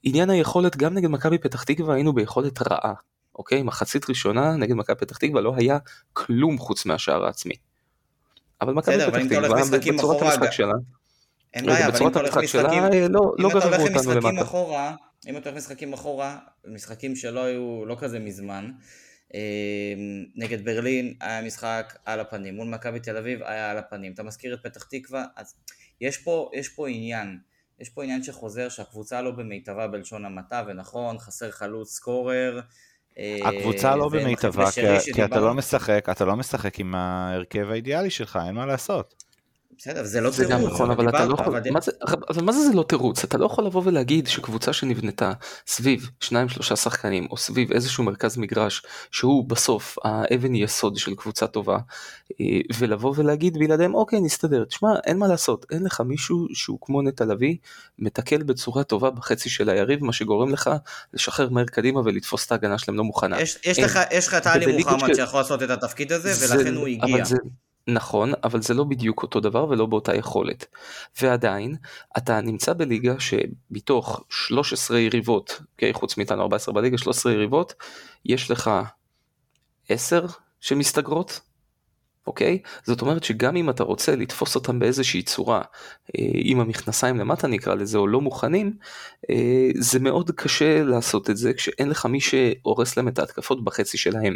B: עניין היכולת, גם נגד מכבי פתח תקווה היינו ביכולת רעה. אוקיי? מחצית ראשונה נגד מכבי פתח תקווה לא היה כלום חוץ מהשער העצמי. אבל מכבי פתח תקווה בצורת המשחק שלה, אין בעיה, אבל אם אתה הולך משחקים,
C: לא, לא גררו אותנו למטה. אחורה, אם אתה הולך משחקים אחורה, משחקים שלא היו, לא כזה מזמן, נגד ברלין היה משחק על הפנים, מול מכבי תל אביב היה על הפנים, אתה מזכיר את פתח תקווה, אז יש פה, יש פה עניין, יש פה עניין שחוזר שהקבוצה לא במיטבה בלשון המעטה, ונכון, חסר חלוץ סקורר,
A: הקבוצה לא במיטבה, כי, כי אתה לא משחק, אתה לא משחק עם ההרכב האידיאלי שלך, אין מה לעשות.
C: בסדר, זה לא זה תירוץ.
B: גם נכון, אבל אתה לא יכול, מה זה, אבל מה זה זה לא תירוץ? אתה לא יכול לבוא ולהגיד שקבוצה שנבנתה סביב שניים שלושה שחקנים, או סביב איזשהו מרכז מגרש, שהוא בסוף האבן יסוד של קבוצה טובה, אה, ולבוא ולהגיד בלעדיהם, אוקיי, נסתדר. תשמע, אין מה לעשות, אין לך מישהו שהוא כמו נטע לביא, מתקל בצורה טובה בחצי של היריב, מה שגורם לך לשחרר מהר קדימה ולתפוס את ההגנה שלהם לא מוכנה.
C: יש, יש לך את עלי מוחמד שיכול לעשות את התפקיד הזה, ולכן הוא הגיע.
B: נכון, אבל זה לא בדיוק אותו דבר ולא באותה יכולת. ועדיין, אתה נמצא בליגה שמתוך 13 יריבות, אוקיי, חוץ מאיתנו 14 בליגה, 13 יריבות, יש לך 10 שמסתגרות, אוקיי? זאת אומרת שגם אם אתה רוצה לתפוס אותם באיזושהי צורה, אה, עם המכנסיים למטה נקרא לזה, או לא מוכנים, אה, זה מאוד קשה לעשות את זה כשאין לך מי שהורס להם את ההתקפות בחצי שלהם.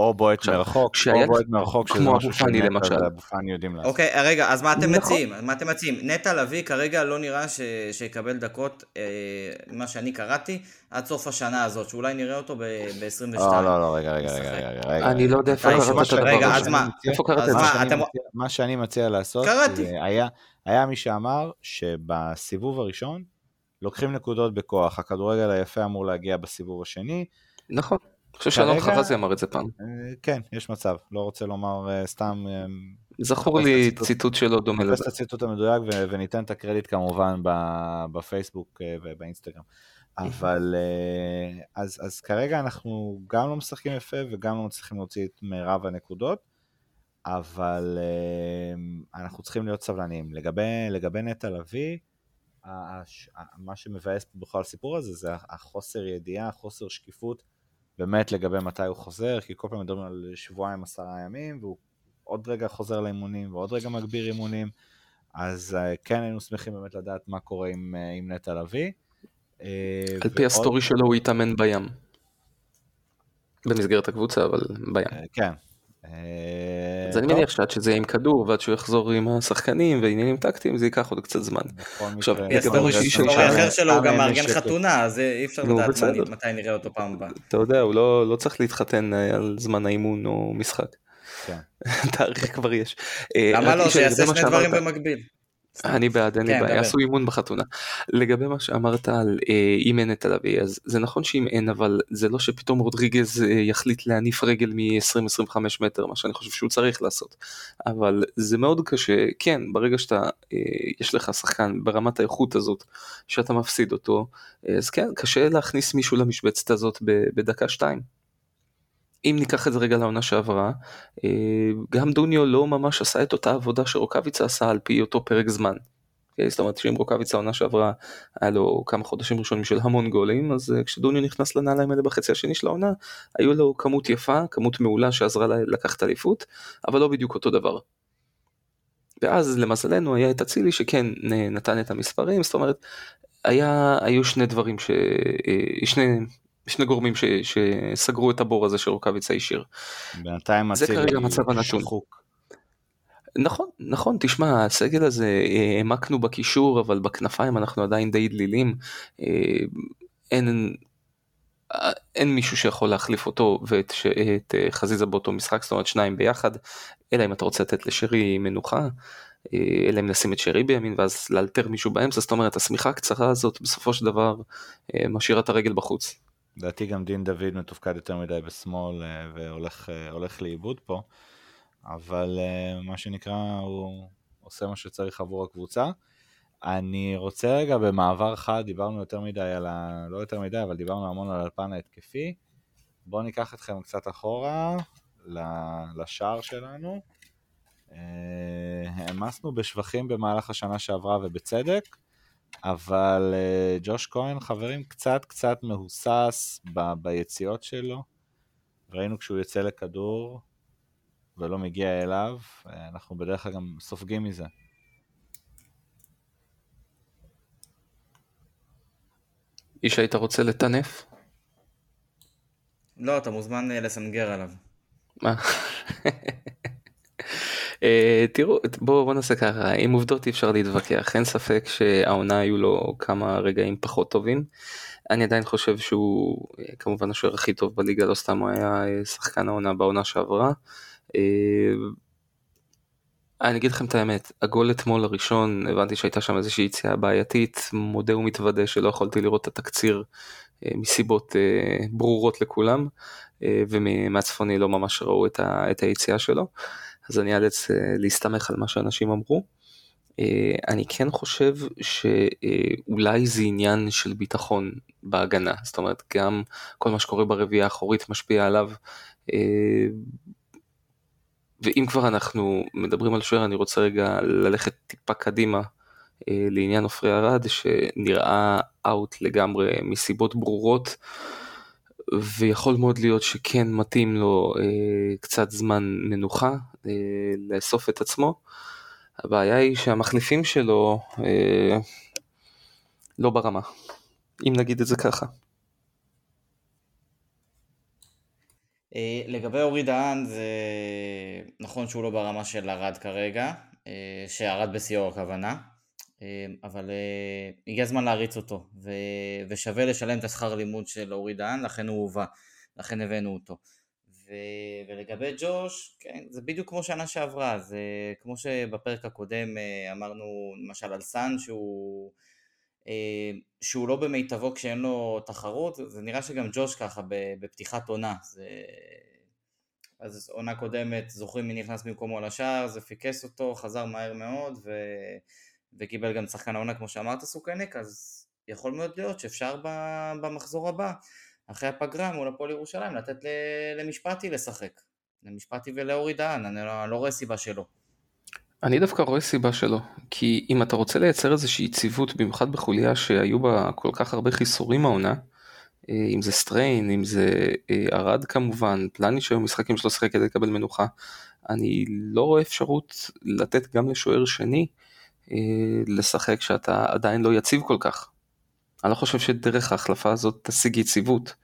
A: או בועט מרחוק, או בועט מרחוק,
B: שזה משהו שנטע
A: ואבו פאני יודעים לעשות.
C: אוקיי, רגע, אז מה אתם נכון. מציעים? מה אתם מציעים? נטע לביא כרגע לא נראה שיקבל דקות, אה, מה שאני קראתי, עד סוף השנה הזאת, שאולי נראה אותו ב-22.
A: לא, לא, לא, רגע, רגע, רגע, רגע.
B: אני לא יודע איפה קראת את הדבר
C: רגע, אז מה?
B: איפה קראת את
A: זה? מה שאני מציע לעשות, היה מי שאמר שבסיבוב הראשון, לוקחים נקודות בכוח, הכדורגל היפה אמור להגיע בסיבוב השני.
B: נכון. חושב שאלון חרזי אמר את זה פעם. אה,
A: כן, יש מצב, לא רוצה לומר אה, סתם... אה,
B: זכור לי ציטוט שלו דומה לזה.
A: נחפש את הציטוט המדויק וניתן את הקרדיט כמובן בפייסבוק ובאינסטגרם. אבל אז, אז כרגע אנחנו גם לא משחקים יפה וגם לא מצליחים להוציא את מירב הנקודות, אבל אנחנו צריכים להיות סבלניים. לגבי, לגבי נטע לביא, מה שמבאס בכלל הסיפור הזה זה החוסר ידיעה, החוסר שקיפות באמת לגבי מתי הוא חוזר, כי כל פעם מדברים על שבועיים עשרה ימים, והוא עוד רגע חוזר לאימונים ועוד רגע מגביר אימונים, אז אה, כן היינו שמחים באמת לדעת מה קורה עם, אה, עם נטע לביא.
B: אה, על ועוד... פי הסטורי שלו הוא יתאמן בים. במסגרת הקבוצה, אבל בים.
A: כן,
B: אז אני מניח שעד שזה יהיה עם כדור ועד שהוא יחזור עם השחקנים ועניינים טקטיים זה ייקח עוד קצת זמן.
C: עכשיו לגבי ראשי של שער אחר שלו הוא גם מארגן חתונה אז אי אפשר לדעת מתי נראה אותו פעם הבאה.
B: אתה יודע הוא לא, לא צריך להתחתן אה, על זמן האימון או משחק.
A: כן.
B: תאריך כבר יש.
C: למה לא? שיעשה שני דברים במקביל.
B: אני בעד, אין לי כן, בעיה, יעשו אימון בחתונה. לגבי מה שאמרת על אה, אם אין את הלוי, אז זה נכון שאם אין, אבל זה לא שפתאום רודריגז אה, יחליט להניף רגל מ-20-25 מטר, מה שאני חושב שהוא צריך לעשות. אבל זה מאוד קשה, כן, ברגע שאתה, אה, יש לך שחקן ברמת האיכות הזאת, שאתה מפסיד אותו, אז כן, קשה להכניס מישהו למשבצת הזאת בדקה שתיים. אם ניקח את זה רגע לעונה שעברה, אה, גם דוניו לא ממש עשה את אותה עבודה שרוקאביצה עשה על פי אותו פרק זמן. אוקיי? זאת אומרת שאם רוקאביצה העונה שעברה היה לו כמה חודשים ראשונים של המון גולים, אז אה, כשדוניו נכנס לנעליים האלה בחצי השני של העונה, היו לו כמות יפה, כמות מעולה שעזרה לקחת אליפות, אבל לא בדיוק אותו דבר. ואז למזלנו היה את אצילי שכן נתן את המספרים, זאת אומרת, היה, היו שני דברים, ש... אה, שני שני גורמים ש, שסגרו את הבור הזה שרוקאביצה השאיר.
A: בינתיים
B: זה כרגע המצב הנתון. נכון, נכון, תשמע, הסגל הזה, אה, העמקנו בקישור, אבל בכנפיים אנחנו עדיין די דלילים. אה, אין, אין מישהו שיכול להחליף אותו ואת את אה, חזיזה באותו משחק, זאת אומרת שניים ביחד, אלא אם אתה רוצה לתת לשרי מנוחה, אלא אם נשים את שרי בימין ואז לאלתר מישהו באמצע, זאת אומרת השמיכה הקצרה הזאת בסופו של דבר משאירה את הרגל בחוץ.
A: לדעתי גם דין דוד מתופקד יותר מדי בשמאל אה, והולך אה, לאיבוד פה, אבל אה, מה שנקרא הוא עושה מה שצריך עבור הקבוצה. אני רוצה רגע במעבר חד, דיברנו יותר מדי על ה... לא יותר מדי, אבל דיברנו המון על הפן ההתקפי. בואו ניקח אתכם קצת אחורה לשער שלנו. העמסנו בשבחים במהלך השנה שעברה ובצדק. אבל uh, ג'וש כהן, חברים, קצת קצת מהוסס ב- ביציאות שלו. ראינו כשהוא יוצא לכדור ולא מגיע אליו, אה, אנחנו בדרך כלל גם סופגים מזה.
B: איש היית רוצה לטנף?
C: לא, אתה מוזמן אה, לסנגר עליו.
B: מה? אה, תראו בואו בוא נעשה ככה עם עובדות אי אפשר להתווכח אין ספק שהעונה היו לו כמה רגעים פחות טובים. אני עדיין חושב שהוא אה, כמובן השוער הכי טוב בליגה לא סתם הוא היה אה, שחקן העונה בעונה שעברה. אני אגיד לכם את האמת הגול אתמול הראשון הבנתי שהייתה שם איזושהי יציאה בעייתית מודה ומתוודה שלא יכולתי לראות את התקציר מסיבות ברורות לכולם ומהצפוני לא ממש ראו את היציאה שלו. אז אני אאלץ אה, להסתמך על מה שאנשים אמרו. אה, אני כן חושב שאולי זה עניין של ביטחון בהגנה, זאת אומרת גם כל מה שקורה ברביעייה האחורית משפיע עליו. אה, ואם כבר אנחנו מדברים על שוער אני רוצה רגע ללכת טיפה קדימה לעניין עופרי ארד שנראה אאוט לגמרי מסיבות ברורות. ויכול מאוד להיות שכן מתאים לו אה, קצת זמן מנוחה, אה, לאסוף את עצמו. הבעיה היא שהמחליפים שלו אה, לא ברמה, אם נגיד את זה ככה.
C: אה, לגבי אורי דהן זה נכון שהוא לא ברמה של ארד כרגע, אה, שארד בשיאו הכוונה. אמ, אבל אה, הגיע הזמן להריץ אותו, ו... ושווה לשלם את השכר לימוד של אורי דהן, לכן הוא הובא, לכן הבאנו אותו. ו... ולגבי ג'וש, כן, זה בדיוק כמו שנה שעברה, זה כמו שבפרק הקודם אה, אמרנו למשל על סאן שהוא, אה, שהוא לא במיטבו כשאין לו תחרות, זה נראה שגם ג'וש ככה בפתיחת עונה, זה... אז עונה קודמת, זוכרים מי נכנס במקומו לשער, זה פיקס אותו, חזר מהר מאוד, ו... וקיבל גם שחקן העונה כמו שאמרת סוכניק, אז יכול מאוד להיות שאפשר במחזור הבא, אחרי הפגרה מול הפועל ירושלים, לתת למשפטי לשחק. למשפטי ולאורי דהן, אני לא, לא רואה סיבה שלא.
B: אני דווקא רואה סיבה שלא, כי אם אתה רוצה לייצר איזושהי יציבות, במיוחד בחוליה שהיו בה כל כך הרבה חיסורים העונה, אה, אם זה סטריין, אם זה ארד אה, כמובן, פלני שהיו משחקים שלא שיחק כדי לקבל מנוחה, אני לא רואה אפשרות לתת גם לשוער שני לשחק שאתה עדיין לא יציב כל כך. אני לא חושב שדרך ההחלפה הזאת תשיג יציבות.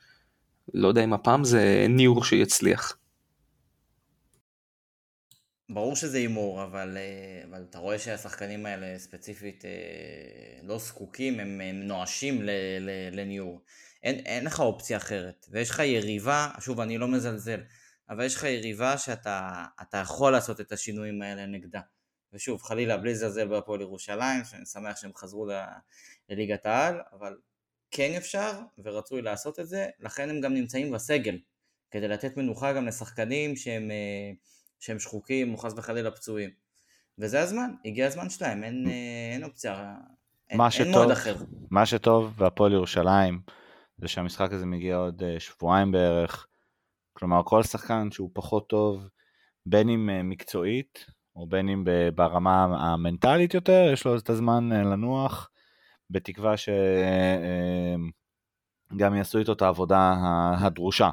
B: לא יודע אם הפעם זה ניור שיצליח.
C: ברור שזה הימור, אבל, אה, אבל אתה רואה שהשחקנים האלה ספציפית אה, לא זקוקים, הם, הם נואשים לניור. אין, אין לך אופציה אחרת, ויש לך יריבה, שוב אני לא מזלזל, אבל יש לך יריבה שאתה יכול לעשות את השינויים האלה נגדה. ושוב, חלילה, בלי לזלזל בהפועל ירושלים, שאני שמח שהם חזרו לליגת העל, אבל כן אפשר ורצוי לעשות את זה, לכן הם גם נמצאים בסגל, כדי לתת מנוחה גם לשחקנים שהם, אה, שהם שחוקים או חס וחלילה פצועים. וזה הזמן, הגיע הזמן שלהם, אין, אה, אין אופציה, אין, אין מועד אחר.
A: מה שטוב בהפועל ירושלים זה שהמשחק הזה מגיע עוד אה, שבועיים בערך, כלומר כל שחקן שהוא פחות טוב, בין אם מקצועית או בין אם ברמה המנטלית יותר, יש לו את הזמן לנוח, בתקווה שגם אה, יעשו איתו את העבודה הדרושה.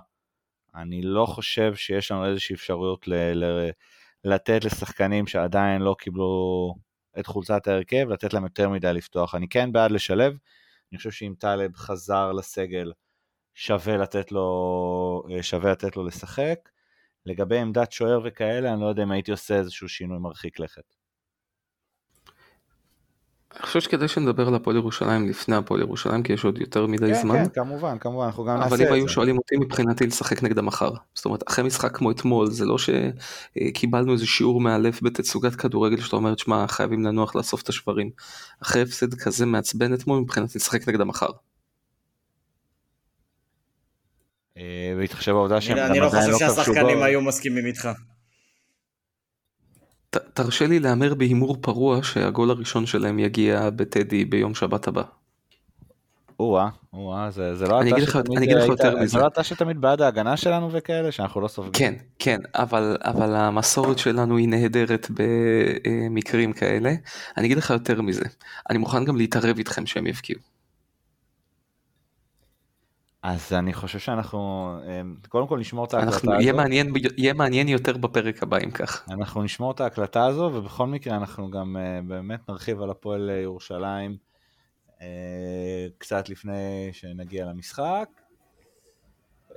A: אני לא חושב שיש לנו איזושהי אפשרויות ל- ל- לתת לשחקנים שעדיין לא קיבלו את חולצת ההרכב, לתת להם יותר מדי לפתוח. אני כן בעד לשלב, אני חושב שאם טלב חזר לסגל, שווה לתת לו, אה, שווה לתת לו לשחק. לגבי עמדת שוער וכאלה, אני לא יודע אם הייתי עושה איזשהו שינוי מרחיק לכת.
B: אני חושב שכדאי שנדבר על הפועל ירושלים לפני הפועל ירושלים כי יש עוד יותר מדי כן, זמן.
A: כן, כן, כמובן, כמובן, אנחנו גם נעשה את
B: זה. אבל אם היו שואלים אותי מבחינתי לשחק נגדם מחר. זאת אומרת, אחרי משחק כמו אתמול, זה לא שקיבלנו איזה שיעור מאלף בתצוגת כדורגל שאתה אומר, תשמע, חייבים לנוח לאסוף את השברים. אחרי הפסד כזה מעצבן אתמול, מבחינתי לשחק נגדם מחר.
A: בהתחשב אה, בעובדה
C: שהם אני לא חושב לא שהשחקנים היו מסכימים איתך.
B: תרשה לי להמר בהימור פרוע שהגול הראשון שלהם יגיע בטדי ביום שבת הבא.
A: או-אה, או-אה, זה, זה לא אתה שתמיד, אני אגיד לך יותר מזה. זה לא אתה שתמיד בעד ההגנה שלנו וכאלה, שאנחנו לא סופגים.
B: כן, כן, אבל, אבל המסורת שלנו היא נהדרת במקרים כאלה. אני אגיד לך יותר מזה, אני מוכן גם להתערב איתכם שהם יבקיעו.
A: אז אני חושב שאנחנו, אמ, קודם כל נשמור את ההקלטה הזו.
B: יהיה מעניין, יהיה מעניין יותר בפרק הבא אם כך.
A: אנחנו נשמור את ההקלטה הזו, ובכל מקרה אנחנו גם אה, באמת נרחיב על הפועל ירושלים אה, קצת לפני שנגיע למשחק.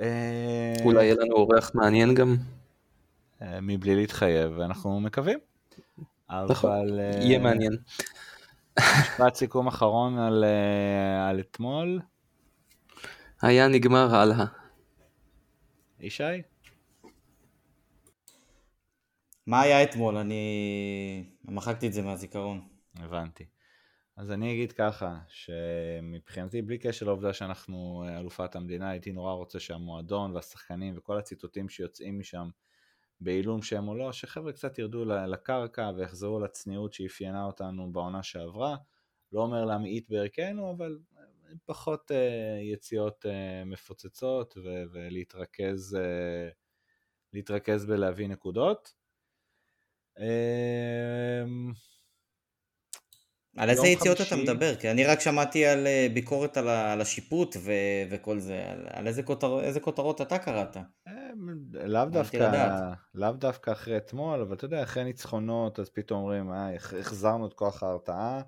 B: אה, אולי יהיה לנו אורח מעניין גם.
A: מבלי להתחייב, אנחנו מקווים.
B: נכון, יהיה מעניין.
A: משפט סיכום אחרון על, על אתמול.
B: היה נגמר הלאה.
A: ישי?
C: מה היה אתמול? אני מחקתי את זה מהזיכרון.
A: הבנתי. אז אני אגיד ככה, שמבחינתי, בלי קשר לעובדה שאנחנו אלופת המדינה, הייתי נורא רוצה שהמועדון והשחקנים וכל הציטוטים שיוצאים משם בעילום שם או לא, שחבר'ה קצת ירדו לקרקע ויחזרו לצניעות שאפיינה אותנו בעונה שעברה. לא אומר להמעיט בערכנו, אבל פחות uh, יציאות uh, מפוצצות ו- ולהתרכז uh, להתרכז בלהביא נקודות. Uh,
C: על איזה יציאות. אתה מדבר? כי אני רק שמעתי על ביקורת על, על השיפוט ו... וכל זה, על, על איזה, כותר... איזה כותרות אתה קראת?
A: לאו דווקא, לאו דווקא אחרי אתמול, אבל אתה יודע, אחרי ניצחונות, אז פתאום אומרים, אה, החזרנו את כוח ההרתעה,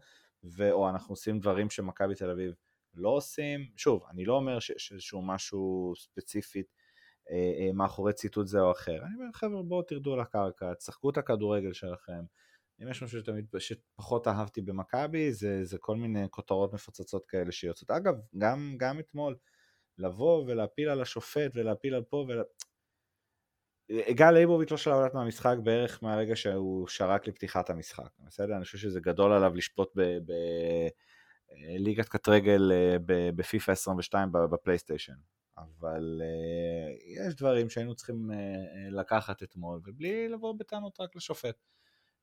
A: ו... או אנחנו עושים דברים שמכבי תל אביב לא עושים. שוב, אני לא אומר שיש איזשהו משהו ספציפית אה, אה, מאחורי ציטוט זה או אחר. אני אומר, חבר'ה, בואו תרדו לקרקע, תשחקו את הכדורגל שלכם. אם יש משהו שתמיד, שפחות אהבתי במכבי, זה, זה כל מיני כותרות מפוצצות כאלה שיוצאות. אגב, גם, גם אתמול, לבוא ולהפיל על השופט ולהפיל על פה ול... גל ליבוביץ' לא לדעת מהמשחק בערך מהרגע שהוא שרק לפתיחת המשחק, בסדר? אני חושב שזה גדול עליו לשפוט ב... ב... ליגת קט רגל אה, בפיפא 22 בפלייסטיישן. אבל uh, יש דברים שהיינו צריכים לקחת אתמול, ובלי לבוא בטענות רק לשופט.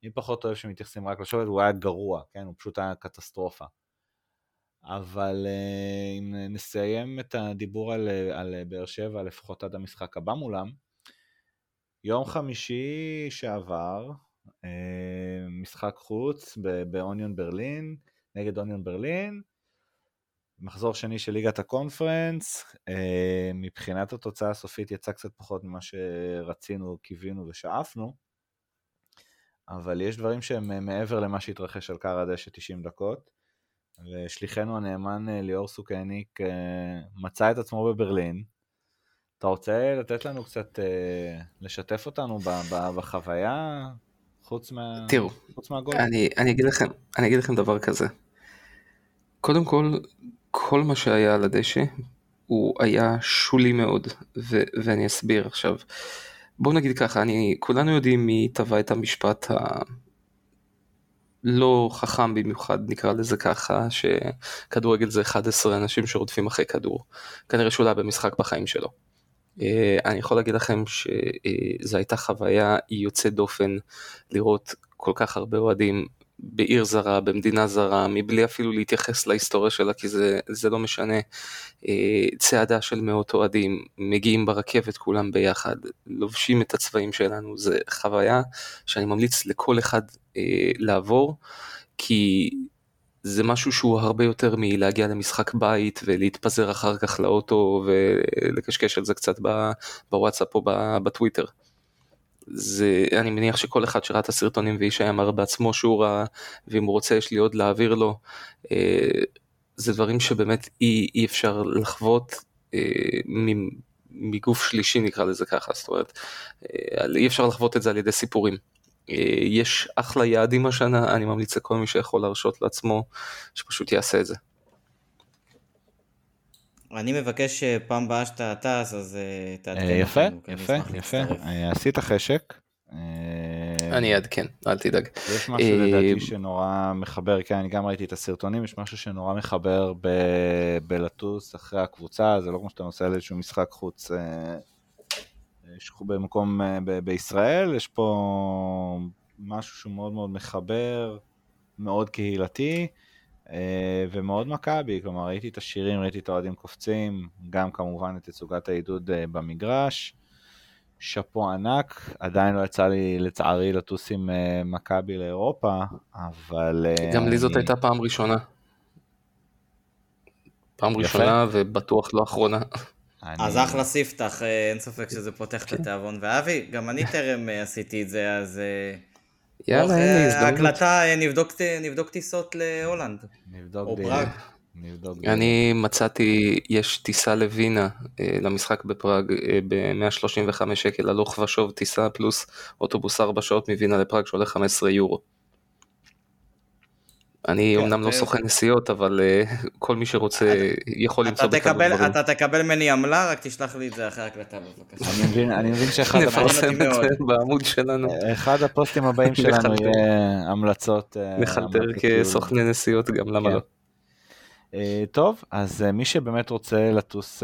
A: אני פחות אוהב שמתייחסים רק לשופט, הוא היה גרוע, כן? הוא פשוט היה קטסטרופה. אבל אם נסיים את הדיבור על, על באר שבע, לפחות עד המשחק הבא מולם, יום חמישי שעבר, משחק חוץ באוניון ברלין, נגד אוניון ברלין, מחזור שני של ליגת הקונפרנס, אה, מבחינת התוצאה הסופית יצא קצת פחות ממה שרצינו, קיווינו ושאפנו, אבל יש דברים שהם מעבר למה שהתרחש על קר הדשא 90 דקות, ושליחנו הנאמן אה, ליאור סוכניק אה, מצא את עצמו בברלין. אתה רוצה לתת לנו קצת, לשתף אותנו בחוויה, חוץ, מה...
B: תראו,
A: חוץ מהגול?
B: אני, אני, אגיד לכם, אני אגיד לכם דבר כזה. קודם כל, כל מה שהיה על הדשא הוא היה שולי מאוד, ו- ואני אסביר עכשיו. בוא נגיד ככה, אני, כולנו יודעים מי טבע את המשפט הלא חכם במיוחד, נקרא לזה ככה, שכדורגל זה 11 אנשים שרודפים אחרי כדור. כנראה שהוא לא היה במשחק בחיים שלו. אה, אני יכול להגיד לכם שזו הייתה חוויה יוצאת דופן לראות כל כך הרבה אוהדים בעיר זרה, במדינה זרה, מבלי אפילו להתייחס להיסטוריה שלה, כי זה, זה לא משנה. אה, צעדה של מאות אוהדים, מגיעים ברכבת כולם ביחד, לובשים את הצבעים שלנו, זה חוויה שאני ממליץ לכל אחד אה, לעבור, כי זה משהו שהוא הרבה יותר מלהגיע למשחק בית ולהתפזר אחר כך לאוטו ולקשקש על זה קצת בוואטסאפ או בטוויטר. זה, אני מניח שכל אחד שראה את הסרטונים וישי אמר בעצמו שהוא ראה, ואם הוא רוצה יש לי עוד להעביר לו. אה, זה דברים שבאמת אי, אי אפשר לחוות אה, מגוף שלישי נקרא לזה ככה, זאת אומרת, אה, אי אפשר לחוות את זה על ידי סיפורים. יש אחלה יעדים השנה, אני ממליץ לכל מי שיכול להרשות לעצמו, שפשוט יעשה את זה.
C: אני מבקש פעם הבאה שאתה טס, אז אה, תעדכן
A: יפה, יפה, יפה, אה, עשית חשק.
B: אה, אני אעדכן, אל תדאג.
A: יש משהו לדעתי שנורא מחבר, כן, אני גם ראיתי את הסרטונים, יש משהו שנורא מחבר בלטוס אחרי הקבוצה, זה לא כמו שאתה נוסע לאיזשהו משחק חוץ במקום בישראל, יש פה משהו שהוא מאוד מאוד מחבר, מאוד קהילתי. אה, ומאוד מכבי, כלומר ראיתי את השירים, ראיתי את האוהדים קופצים, גם כמובן את תצוגת העידוד אה, במגרש. שאפו ענק, עדיין לא יצא לי לצערי לטוס עם אה, מכבי לאירופה, אבל...
B: גם אני... לי זאת הייתה פעם ראשונה. פעם יפה. ראשונה ובטוח לא אחרונה.
C: אני... אז אחלה ספתח, אין ספק שזה פותח את כן. התיאבון. ואבי, גם אני טרם עשיתי את זה, אז...
B: יאללה, הנה הזדמנות.
C: ההקלטה, נבדוק, נבדוק טיסות להולנד.
A: נבדוק
C: או פראג.
B: אני מצאתי, יש טיסה לווינה אה, למשחק בפראג אה, ב-135 שקל הלוך ושוב טיסה פלוס אוטובוס 4 שעות מווינה לפראג שעולה 15 יורו. אני אומנם לא סוכן נסיעות, אבל אה, כל מי שרוצה יכול למצוא
C: בכמה דברים. אתה תקבל ממני עמלה, רק תשלח לי את זה אחרי ההקלטה בבקשה.
A: אני מבין שאחד
B: נפרסם את זה בעמוד שלנו.
A: אחד הפוסטים הבאים שלנו יהיה המלצות.
B: אה, נחלטר כסוכני נסיעות גם, למה כן. לא?
A: אה, טוב, אז מי שבאמת רוצה לטוס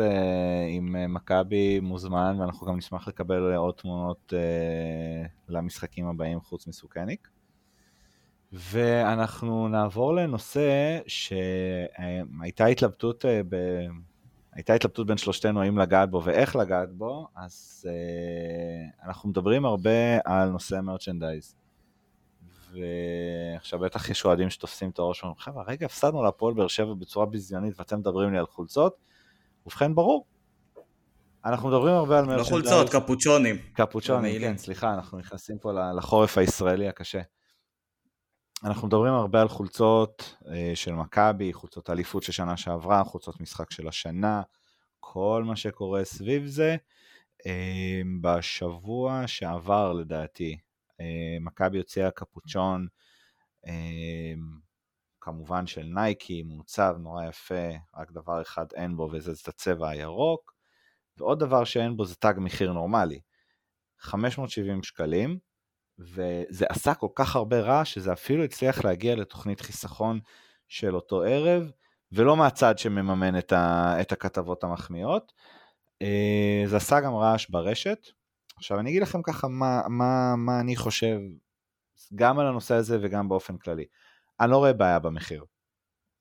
A: עם מכבי מוזמן, ואנחנו גם נשמח לקבל עוד תמונות למשחקים הבאים חוץ מסוכניק. ואנחנו נעבור לנושא שהייתה התלבטות, אה, ב... הייתה התלבטות בין שלושתנו האם לגעת בו ואיך לגעת בו, אז uh, אנחנו מדברים הרבה על נושא מרצ'נדייז. ועכשיו בטח יש אוהדים שתופסים את הראש ואומרים, חבר'ה, רגע, הפסדנו להפועל באר שבע בצורה ביזיונית ואתם מדברים לי על חולצות? ובכן, ברור. אנחנו מדברים הרבה על
C: מרצ'נדייז. לא חולצות, קפוצ'ונים.
A: קפוצ'ונים, כן, סליחה, אנחנו נכנסים פה לחורף הישראלי הקשה. אנחנו מדברים הרבה על חולצות אה, של מכבי, חולצות אליפות של שנה שעברה, חולצות משחק של השנה, כל מה שקורה סביב זה. אה, בשבוע שעבר לדעתי, אה, מכבי הוציאה קפוצ'ון, כמובן של נייקי, מעוצב, נורא יפה, רק דבר אחד אין בו וזה את הצבע הירוק, ועוד דבר שאין בו זה תג מחיר נורמלי. 570 שקלים, וזה עשה כל כך הרבה רעש שזה אפילו הצליח להגיע לתוכנית חיסכון של אותו ערב, ולא מהצד שמממן את, ה, את הכתבות המחמיאות. אה, זה עשה גם רעש ברשת. עכשיו אני אגיד לכם ככה מה, מה, מה אני חושב גם על הנושא הזה וגם באופן כללי. אני לא רואה בעיה במחיר.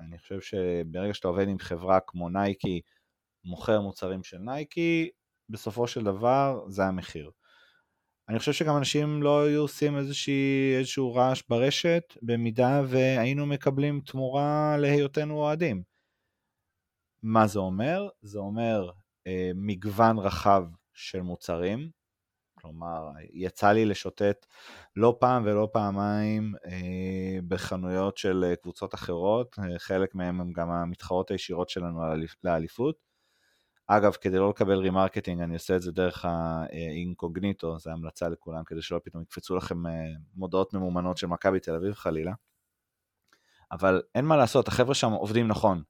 A: אני חושב שברגע שאתה עובד עם חברה כמו נייקי, מוכר מוצרים של נייקי, בסופו של דבר זה המחיר. אני חושב שגם אנשים לא היו עושים איזושהי, איזשהו רעש ברשת, במידה והיינו מקבלים תמורה להיותנו אוהדים. מה זה אומר? זה אומר אה, מגוון רחב של מוצרים, כלומר, יצא לי לשוטט לא פעם ולא פעמיים אה, בחנויות של אה, קבוצות אחרות, אה, חלק מהם הם גם המתחרות הישירות שלנו לאליפות. אגב, כדי לא לקבל remarketing, אני עושה את זה דרך האינקוגניטו, זו המלצה לכולם, כדי שלא פתאום יקפצו לכם אה, מודעות ממומנות של מכבי תל אביב חלילה. אבל אין מה לעשות, החבר'ה שם עובדים נכון.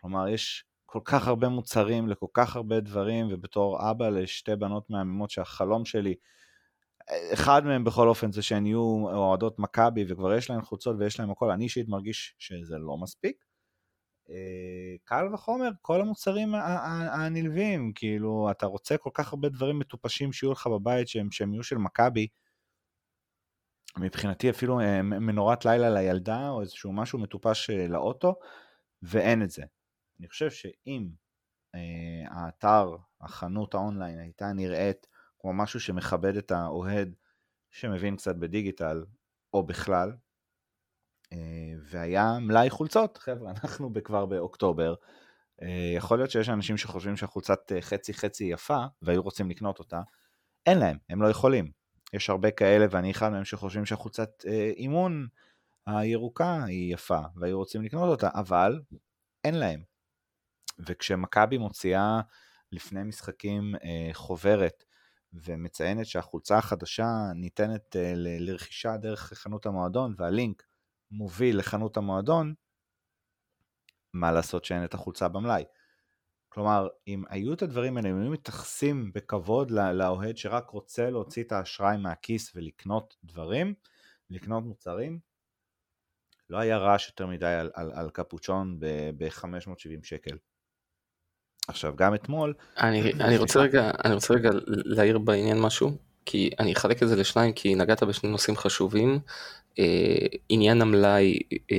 A: כלומר, יש כל כך הרבה מוצרים לכל כך הרבה דברים, ובתור אבא לשתי בנות מהממות שהחלום שלי אחד מהם בכל אופן זה שהן יהיו אוהדות מכבי וכבר יש להן חולצות ויש להן הכל, אני אישית מרגיש שזה לא מספיק. אה, קל וחומר, כל המוצרים הנלווים, כאילו, אתה רוצה כל כך הרבה דברים מטופשים שיהיו לך בבית שהם, שהם יהיו של מכבי, מבחינתי אפילו אה, מנורת לילה לילדה או איזשהו משהו מטופש אה, לאוטו, ואין את זה. אני חושב שאם אה, האתר, החנות האונליין הייתה נראית כמו משהו שמכבד את האוהד שמבין קצת בדיגיטל, או בכלל, והיה מלאי חולצות, חבר'ה, אנחנו כבר באוקטובר, אה, יכול להיות שיש אנשים שחושבים שהחולצת אה, חצי חצי יפה, והיו רוצים לקנות אותה, אין להם, הם לא יכולים. יש הרבה כאלה, ואני אחד מהם שחושבים שהחולצת אימון הירוקה היא יפה, והיו רוצים לקנות אותה, אבל אין להם. וכשמכבי מוציאה לפני משחקים חוברת, ומציינת שהחולצה החדשה ניתנת לרכישה דרך חנות המועדון, והלינק מוביל לחנות המועדון, מה לעשות שאין את החולצה במלאי. כלומר, אם היו את הדברים האלה, אם היו מתייחסים בכבוד לאוהד שרק רוצה להוציא את האשראי מהכיס ולקנות דברים, לקנות מוצרים, לא היה רעש יותר מדי על, על, על קפוצ'ון ב-570 שקל. עכשיו, גם אתמול...
B: אני, אני, רוצה רגע, אני רוצה רגע להעיר בעניין משהו, כי אני אחלק את זה לשניים, כי נגעת בשני נושאים חשובים. אה, עניין המלאי אה,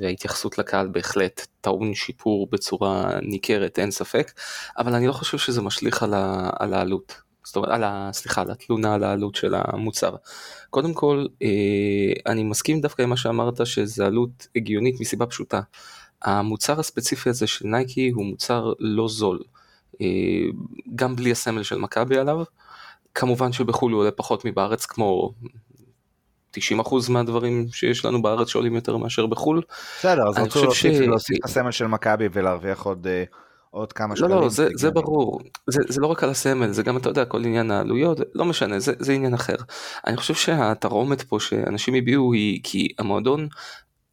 B: וההתייחסות לקהל בהחלט טעון שיפור בצורה ניכרת, אין ספק, אבל אני לא חושב שזה משליך על, ה, על העלות. זאת אומרת, על ה, סליחה, על התלונה על העלות של המוצר. קודם כל, אה, אני מסכים דווקא עם מה שאמרת שזה עלות הגיונית מסיבה פשוטה. המוצר הספציפי הזה של נייקי הוא מוצר לא זול. גם בלי הסמל של מכבי עליו. כמובן שבחו"ל הוא עולה פחות מבארץ כמו 90% מהדברים שיש לנו בארץ שעולים יותר מאשר בחו"ל.
A: בסדר, אז רצו להוסיף ש... את הסמל של מכבי ולהרוויח עוד, אה, עוד כמה שקלים.
B: לא, לא, זה, זה ברור. זה, זה לא רק על הסמל, זה גם, אתה יודע, כל עניין העלויות, לא משנה, זה, זה עניין אחר. אני חושב שהתרעומת פה שאנשים הביעו היא כי המועדון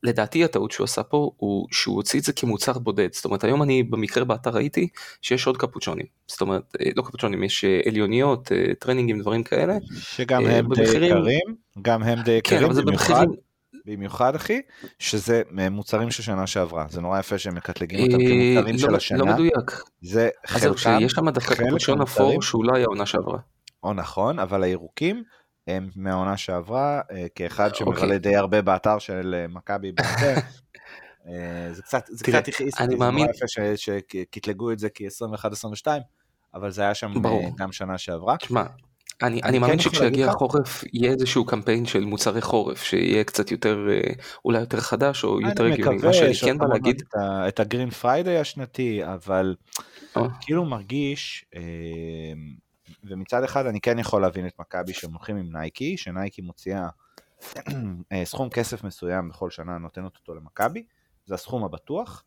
B: לדעתי הטעות שהוא עשה פה הוא שהוא הוציא את זה כמוצר בודד. זאת אומרת היום אני במקרה באתר ראיתי שיש עוד קפוצ'ונים. זאת אומרת אה, לא קפוצ'ונים יש אה, עליוניות אה, טרנינגים דברים כאלה.
A: שגם הם במחירים... די יקרים גם הם די יקרים כן, במיוחד. במיוחד אחי שזה מוצרים של שנה שעברה. זה נורא יפה שהם מקטלגים אותם כמוצרים
B: לא,
A: של השנה.
B: לא מדויק.
A: זה
B: חלקם יש שם דווקא קפוצ'ון אפור שהוא לא היה עונה שעברה.
A: או נכון אבל הירוקים מהעונה שעברה, אה, כאחד שמבלה. אוקיי. די הרבה באתר של אה, מכבי. אה, זה קצת, זה קצת הכעיס אותי, זה נורא יפה שקטלגו את זה כ-21-22, אבל זה היה שם. גם שנה שעברה.
B: תשמע, אני, אני מאמין כן שכשיגיע החורף יהיה איזשהו קמפיין של מוצרי חורף שיהיה קצת יותר אולי יותר חדש או יותר הגיוני.
A: מה שאני כן בא להגיד. את, את ה Green Friday השנתי אבל כאילו מרגיש ומצד אחד אני כן יכול להבין את מכבי שהם הולכים עם נייקי, שנייקי מוציאה אה, סכום כסף מסוים בכל שנה, נותנת אותו למכבי, זה הסכום הבטוח,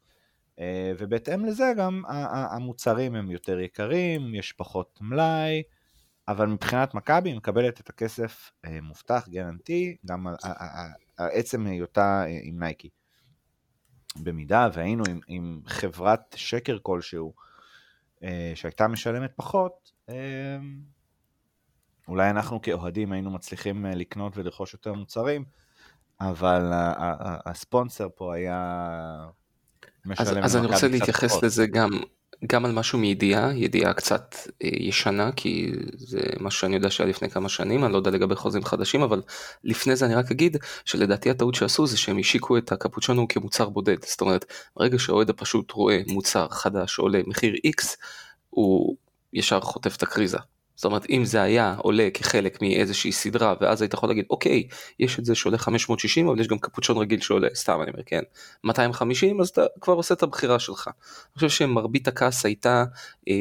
A: אה, ובהתאם לזה גם המוצרים הם יותר יקרים, יש פחות מלאי, אבל מבחינת מכבי היא מקבלת את הכסף אה, מובטח, גרנטי, גם על עצם היותה עם נייקי. במידה והיינו עם, עם חברת שקר כלשהו, שהייתה משלמת פחות, אולי אנחנו כאוהדים היינו מצליחים אה, לקנות ולרכוש יותר מוצרים, אבל הספונסר פה היה
B: משלם אז, אז אני רוצה להתייחס פחות. לזה גם, גם על משהו מידיעה, ידיעה קצת אה, ישנה, כי זה משהו שאני יודע שהיה לפני כמה שנים, אני לא יודע לגבי חוזים חדשים, אבל לפני זה אני רק אגיד שלדעתי הטעות שעשו זה שהם השיקו את הקפוצ'ונו כמוצר בודד. זאת אומרת, ברגע שהאוהד הפשוט רואה מוצר חדש עולה מחיר X, הוא ישר חוטף את הקריזה. זאת אומרת אם זה היה עולה כחלק מאיזושהי סדרה ואז היית יכול להגיד אוקיי יש את זה שעולה 560 אבל יש גם קפוצ'ון רגיל שעולה סתם אני אומר כן 250 אז אתה כבר עושה את הבחירה שלך. אני חושב שמרבית הכעס הייתה אה,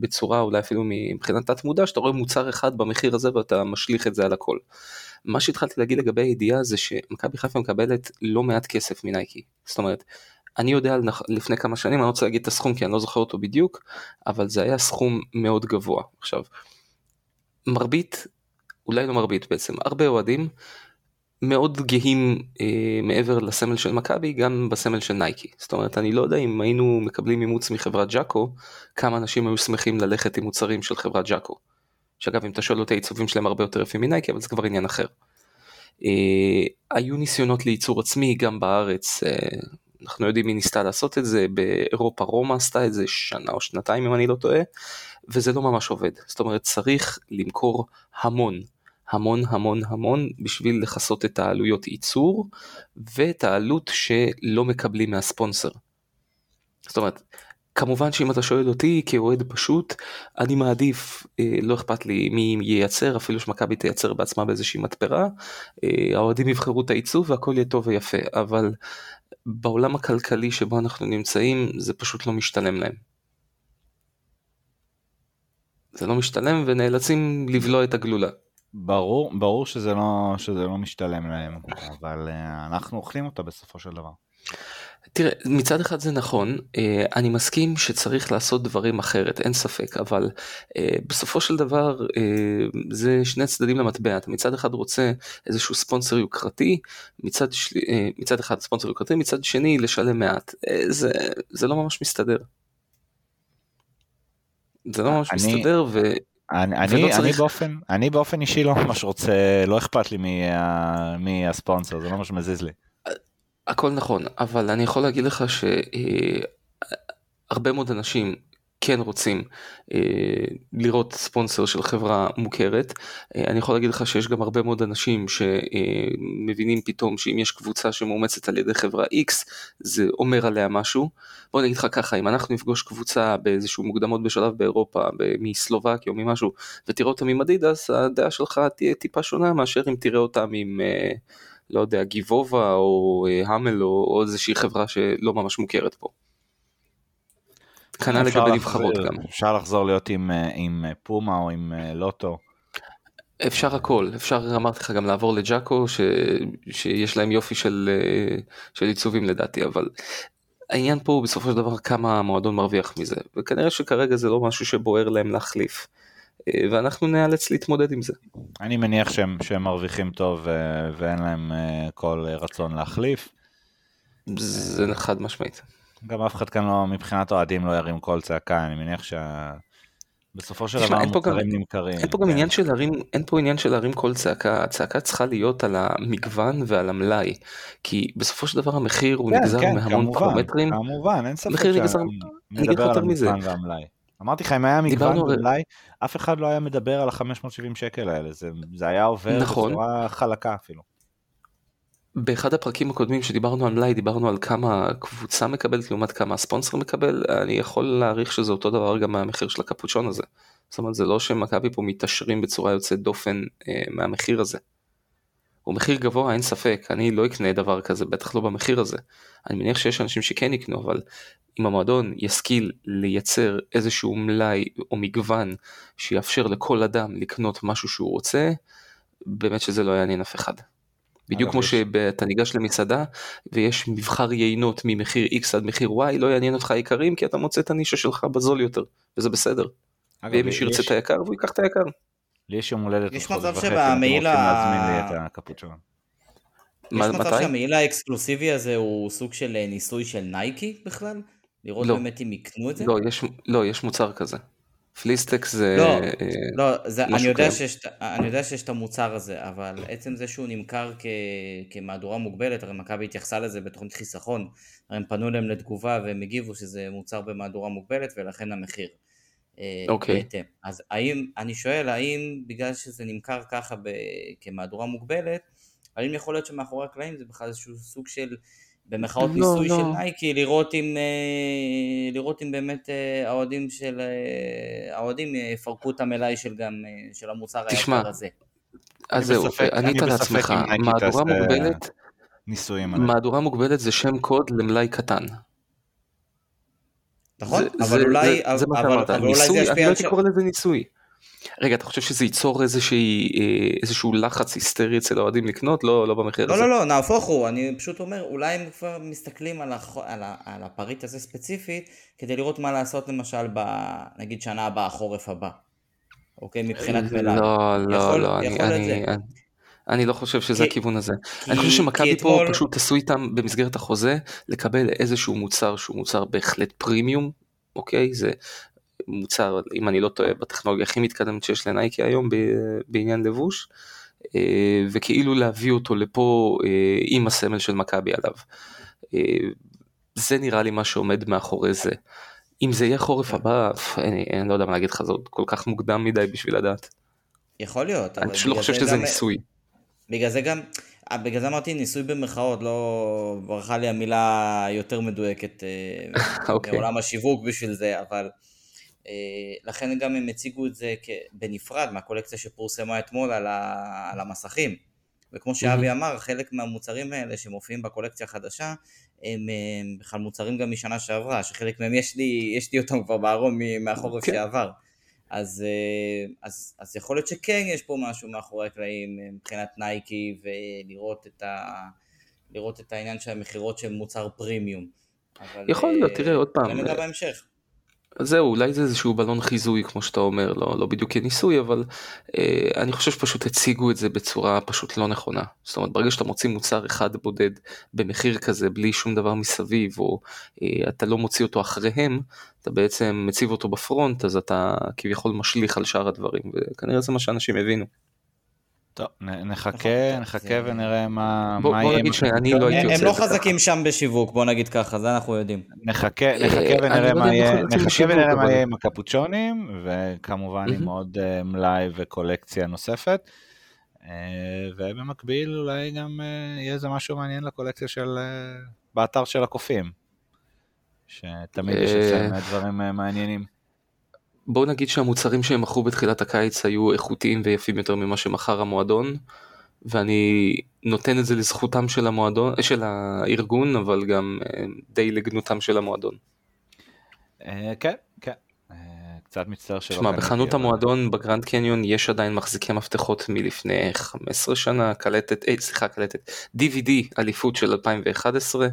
B: בצורה אולי אפילו מבחינת תת מודע שאתה רואה מוצר אחד במחיר הזה ואתה משליך את זה על הכל. מה שהתחלתי להגיד לגבי הידיעה זה שמכבי חיפה מקבלת לא מעט כסף מנייקי זאת אומרת אני יודע לפני כמה שנים, אני לא רוצה להגיד את הסכום כי אני לא זוכר אותו בדיוק, אבל זה היה סכום מאוד גבוה. עכשיו, מרבית, אולי לא מרבית בעצם, הרבה אוהדים מאוד גאים אה, מעבר לסמל של מכבי, גם בסמל של נייקי. זאת אומרת, אני לא יודע אם היינו מקבלים אימוץ מחברת ג'אקו, כמה אנשים היו שמחים ללכת עם מוצרים של חברת ג'אקו. שאגב אם אתה שואל אותי העיצובים שלהם הרבה יותר יפים מנייקי אבל זה כבר עניין אחר. Uh, היו ניסיונות לייצור עצמי גם בארץ, uh, אנחנו יודעים מי ניסתה לעשות את זה, באירופה רומא עשתה את זה שנה או שנתיים אם אני לא טועה, וזה לא ממש עובד. זאת אומרת צריך למכור המון, המון המון המון בשביל לכסות את העלויות ייצור ואת העלות שלא מקבלים מהספונסר. זאת אומרת, כמובן שאם אתה שואל אותי כאוהד פשוט, אני מעדיף, אה, לא אכפת לי מי ייצר, אפילו שמכבי תייצר בעצמה באיזושהי מתפרה, אה, האוהדים יבחרו את העיצוב והכל יהיה טוב ויפה, אבל בעולם הכלכלי שבו אנחנו נמצאים זה פשוט לא משתלם להם. זה לא משתלם ונאלצים לבלוע את הגלולה.
A: ברור, ברור שזה לא, שזה לא משתלם להם, אבל uh, אנחנו אוכלים אותה בסופו של דבר.
B: תראה, מצד אחד זה נכון, אה, אני מסכים שצריך לעשות דברים אחרת, אין ספק, אבל אה, בסופו של דבר זה שני צדדים למטבע, אתה מצד אחד רוצה איזשהו ספונסר יוקרתי, מצד, של... מצד אחד ספונסר יוקרתי, מצד שני לשלם מעט, זה, זה לא ממש מסתדר. זה לא ממש אני, מסתדר ו...
A: אני, אני, צריך... אני, באופן, אני באופן אישי לא ממש רוצה, לא אכפת לי מי הספונסר, זה לא ממש מזיז לי.
B: הכל נכון, אבל אני יכול להגיד לך שהרבה מאוד אנשים כן רוצים אה, לראות ספונסר של חברה מוכרת. אה, אני יכול להגיד לך שיש גם הרבה מאוד אנשים שמבינים אה, פתאום שאם יש קבוצה שמאומצת על ידי חברה X זה אומר עליה משהו. בוא נגיד לך ככה אם אנחנו נפגוש קבוצה באיזשהו מוקדמות בשלב באירופה מסלובקיה או ממשהו ותראה אותה עם אדידס הדעה שלך תהיה טיפה שונה מאשר אם תראה אותם עם אה, לא יודע גיבובה או אה, המל או, או איזושהי חברה שלא ממש מוכרת פה. כנ"ל לגבי נבחרות גם.
A: אפשר לחזור להיות עם, אה, עם אה, פומה או עם לוטו.
B: אפשר הכל, אפשר אמרתי לך גם לעבור לג'אקו ש... שיש להם יופי של, של עיצובים לדעתי, אבל העניין פה הוא בסופו של דבר כמה המועדון מרוויח מזה, וכנראה שכרגע זה לא משהו שבוער להם להחליף. ואנחנו נאלץ להתמודד עם זה.
A: אני מניח שהם, שהם מרוויחים טוב ואין להם כל רצון להחליף.
B: זה חד משמעית.
A: גם אף אחד כאן לא, מבחינת אוהדים לא ירים קול צעקה, אני מניח שבסופו של דבר המוצרים נמכרים.
B: אין פה גם עניין של להרים, אין פה עניין של להרים קול צעקה, הצעקה צריכה להיות על המגוון ועל המלאי, כי בסופו של דבר המחיר הוא כן, נגזר כן, מהמון פרמטרים.
A: כמובן, אין ספק שנדבר על המגוון והמלאי. אמרתי לך, אם היה מגוון ומלאי, אף אחד לא היה מדבר על ה-570 שקל האלה, זה, זה היה עובר נכון. בצורה חלקה אפילו.
B: באחד הפרקים הקודמים שדיברנו על מלאי דיברנו על כמה קבוצה מקבלת לעומת כמה הספונסר מקבל אני יכול להעריך שזה אותו דבר גם מהמחיר של הקפוצ'ון הזה. זאת אומרת זה לא שמכבי פה מתעשרים בצורה יוצאת דופן אה, מהמחיר הזה. הוא מחיר גבוה אין ספק אני לא אקנה דבר כזה בטח לא במחיר הזה. אני מניח שיש אנשים שכן יקנו אבל אם המועדון ישכיל לייצר איזשהו מלאי או מגוון שיאפשר לכל אדם לקנות משהו שהוא רוצה באמת שזה לא יעניין אף אחד. בדיוק כמו שאתה ניגש למסעדה ויש מבחר יינות ממחיר X עד מחיר Y לא יעניין אותך היקרים כי אתה מוצא את הנישה שלך בזול יותר וזה בסדר. ואם מישהו ירצה את היקר והוא ייקח את היקר.
A: לי יש יום הולדת
C: יש מצב שבמעיל ה... יש מצב שהמעיל האקסקלוסיבי הזה הוא סוג של אה, ניסוי של נייקי בכלל? לראות לא. באמת אם יקנו את זה?
B: לא, יש, לא, יש מוצר כזה. fleece tech זה...
C: לא, אה, לא זה, אני, יודע שיש, אני יודע שיש את המוצר הזה, אבל עצם זה שהוא נמכר כ, כמהדורה מוגבלת, הרי מכבי התייחסה לזה בתוכנית חיסכון, הרי הם פנו אליהם לתגובה והם הגיבו שזה מוצר במהדורה מוגבלת ולכן המחיר.
B: אה, אוקיי.
C: בהתאם. אז האם, אני שואל, האם בגלל שזה נמכר ככה ב, כמהדורה מוגבלת, האם יכול להיות שמאחורי הקלעים זה בכלל איזשהו סוג של במרכאות לא, ניסוי לא. של נייקי, לראות אם, אה, לראות אם באמת אה, האוהדים של, האוהדים יפרקו את המלאי של גם, של המוצר היקר הזה.
B: אז זהו, ענית לעצמך, מהדורה מוגבלת,
A: ניסויים.
B: מהדורה מוגבלת זה שם קוד למלאי קטן.
C: נכון, אבל אולי,
B: זה מה שאמרת, ניסוי, אני לא הייתי קורא לזה ניסוי. רגע, אתה חושב שזה ייצור אה, איזשהו לחץ היסטרי אצל האוהדים לקנות? לא, לא במחיר
C: לא,
B: הזה.
C: לא, לא, נהפוך הוא, אני פשוט אומר, אולי הם כבר מסתכלים על, הח... על, ה... על הפריט הזה ספציפית, כדי לראות מה לעשות למשל, ב... נגיד שנה הבאה, החורף הבא. אוקיי, מבחינת
B: מלאי. לא, לא, יכול, לא, יכול אני, אני, אני, אני לא חושב שזה כי, הכיוון הזה. כי, אני חושב שמכבי פה אתמול... פשוט עשו איתם במסגרת החוזה לקבל איזשהו מוצר שהוא מוצר בהחלט פרימיום, אוקיי? זה מוצר, אם אני לא טועה, בטכנולוגיה הכי מתקדמת שיש לנייקי היום בעניין לבוש, וכאילו להביא אותו לפה עם הסמל של מכבי עליו. זה נראה לי מה שעומד מאחורי זה. אם זה יהיה חורף הבא, אני, אני לא יודע מה להגיד לך, זה עוד כל כך מוקדם מדי בשביל לדעת.
C: יכול להיות.
B: אני פשוט לא חושב שזה גם... ניסוי.
C: בגלל זה גם, בגלל זה אמרתי ניסוי במרכאות, לא ברכה לי המילה יותר מדויקת אה, okay. אוקיי. מעולם השיווק בשביל זה, אבל אה, לכן גם הם הציגו את זה בנפרד מהקולקציה שפורסמה אתמול על, ה, על המסכים. וכמו שאבי אמר, חלק מהמוצרים האלה שמופיעים בקולקציה החדשה, הם, הם בכלל מוצרים גם משנה שעברה, שחלק מהם יש לי, יש לי אותם כבר בארון מהחורף okay. כן. שעבר. אז, אה, אז, אז יכול להיות שכן יש פה משהו מאחורי הקלעים אה, מבחינת נייקי ולראות את, ה, לראות את העניין של המכירות של מוצר פרימיום.
B: יכול להיות, תראה עוד פעם.
C: נדע בהמשך.
B: זהו, אולי זה איזשהו בלון חיזוי כמו שאתה אומר, לא, לא בדיוק כניסוי, אבל אה, אני חושב שפשוט הציגו את זה בצורה פשוט לא נכונה. זאת אומרת, ברגע שאתה מוציא מוצר אחד בודד במחיר כזה בלי שום דבר מסביב, או אה, אתה לא מוציא אותו אחריהם, אתה בעצם מציב אותו בפרונט, אז אתה כביכול משליך על שאר הדברים, וכנראה זה מה שאנשים הבינו.
A: טוב, נחכה, נחכה ונראה מה
B: יהיה. בוא נגיד שאני לא הייתי
C: יוצא. הם לא חזקים שם בשיווק, בוא נגיד ככה, זה אנחנו יודעים.
A: נחכה ונראה מה יהיה, נחכה ונראה מה יהיה עם הקפוצ'ונים, וכמובן עם עוד אה, מלאי וקולקציה נוספת. אה, ובמקביל אולי גם אה, יהיה איזה משהו מעניין לקולקציה של, באתר של הקופים. שתמיד יש אצלם דברים מעניינים.
B: בוא נגיד שהמוצרים שהם מכרו בתחילת הקיץ היו איכותיים ויפים יותר ממה שמכר המועדון ואני נותן את זה לזכותם של המועדון, של הארגון אבל גם אה, די לגנותם של המועדון.
A: אה, כן, כן. אה, קצת מצטער שלא...
B: תשמע, בחנות המועדון בגרנד קניון יש עדיין מחזיקי מפתחות מלפני 15 שנה, קלטת, סליחה, קלטת, DVD אליפות של 2011.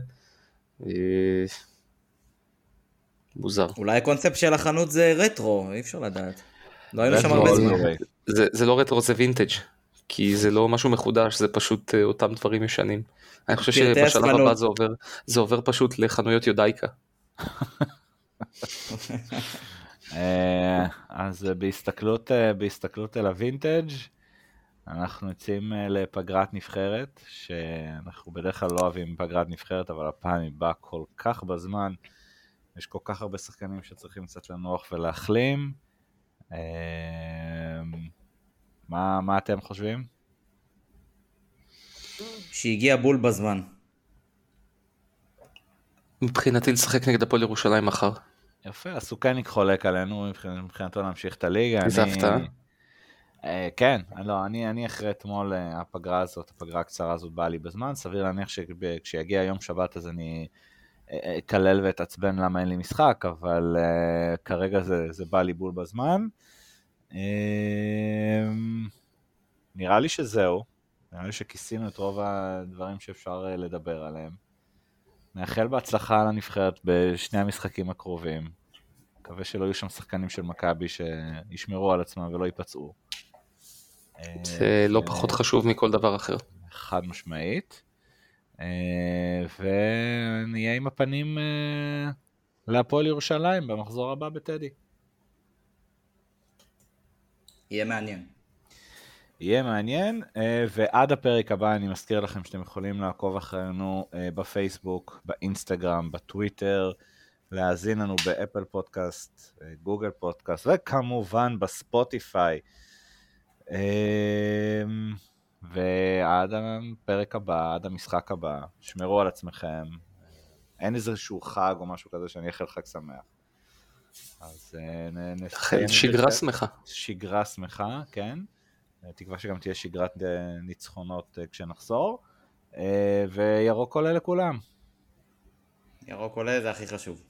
B: מוזר.
C: אולי הקונספט של החנות זה רטרו, אי אפשר לדעת. לא היינו שם הרבה זמן.
B: זה, זה לא רטרו, זה וינטג'. כי זה לא משהו מחודש, זה פשוט אה, אותם דברים ישנים. אני חושב שבשלב הבא זה עובר, זה עובר פשוט לחנויות יודאיקה.
A: אה, אז בהסתכלות, אה, בהסתכלות אל הווינטג' אנחנו יוצאים לפגרת נבחרת, שאנחנו בדרך כלל לא אוהבים פגרת נבחרת, אבל הפעם היא באה כל כך בזמן. יש כל כך הרבה שחקנים שצריכים קצת לנוח ולהחלים. אמ, מה, מה אתם חושבים?
C: שהגיע בול בזמן.
B: מבחינתי לשחק נגד הפועל ירושלים מחר.
A: יפה, הסוכניק חולק עלינו מבחינתו להמשיך את הליגה.
B: איזה הפתעה.
A: אה, כן, לא, אני, אני אחרי אתמול אה, הפגרה הזאת, הפגרה הקצרה הזאת באה לי בזמן, סביר להניח שכשיגיע יום שבת אז אני אקלל ואתעצבן למה אין לי משחק, אבל uh, כרגע זה, זה בא לי בול בזמן. Uh, נראה לי שזהו, נראה לי שכיסינו את רוב הדברים שאפשר uh, לדבר עליהם. נאחל בהצלחה לנבחרת בשני המשחקים הקרובים. מקווה שלא יהיו שם שחקנים של מכבי שישמרו על עצמם ולא ייפצעו.
B: זה לא פחות חשוב מכל דבר אחר.
A: חד משמעית. אה, ונהיה עם הפנים אה, להפועל ירושלים במחזור הבא בטדי.
C: יהיה מעניין.
A: יהיה מעניין, אה, ועד הפרק הבא אני מזכיר לכם שאתם יכולים לעקוב אחרינו בפייסבוק, באינסטגרם, בטוויטר, להאזין לנו באפל פודקאסט, גוגל פודקאסט, וכמובן בספוטיפיי. ועד הפרק הבא, עד המשחק הבא, שמרו על עצמכם. אין איזשהו חג או משהו כזה שאני אאחל חג שמח. אז
B: אה, נסיים. שגרה שמחה.
A: שגרה שמחה, כן. תקווה שגם תהיה שגרת אה, ניצחונות אה, כשנחזור. וירוק עולה לכולם.
C: ירוק עולה זה הכי חשוב.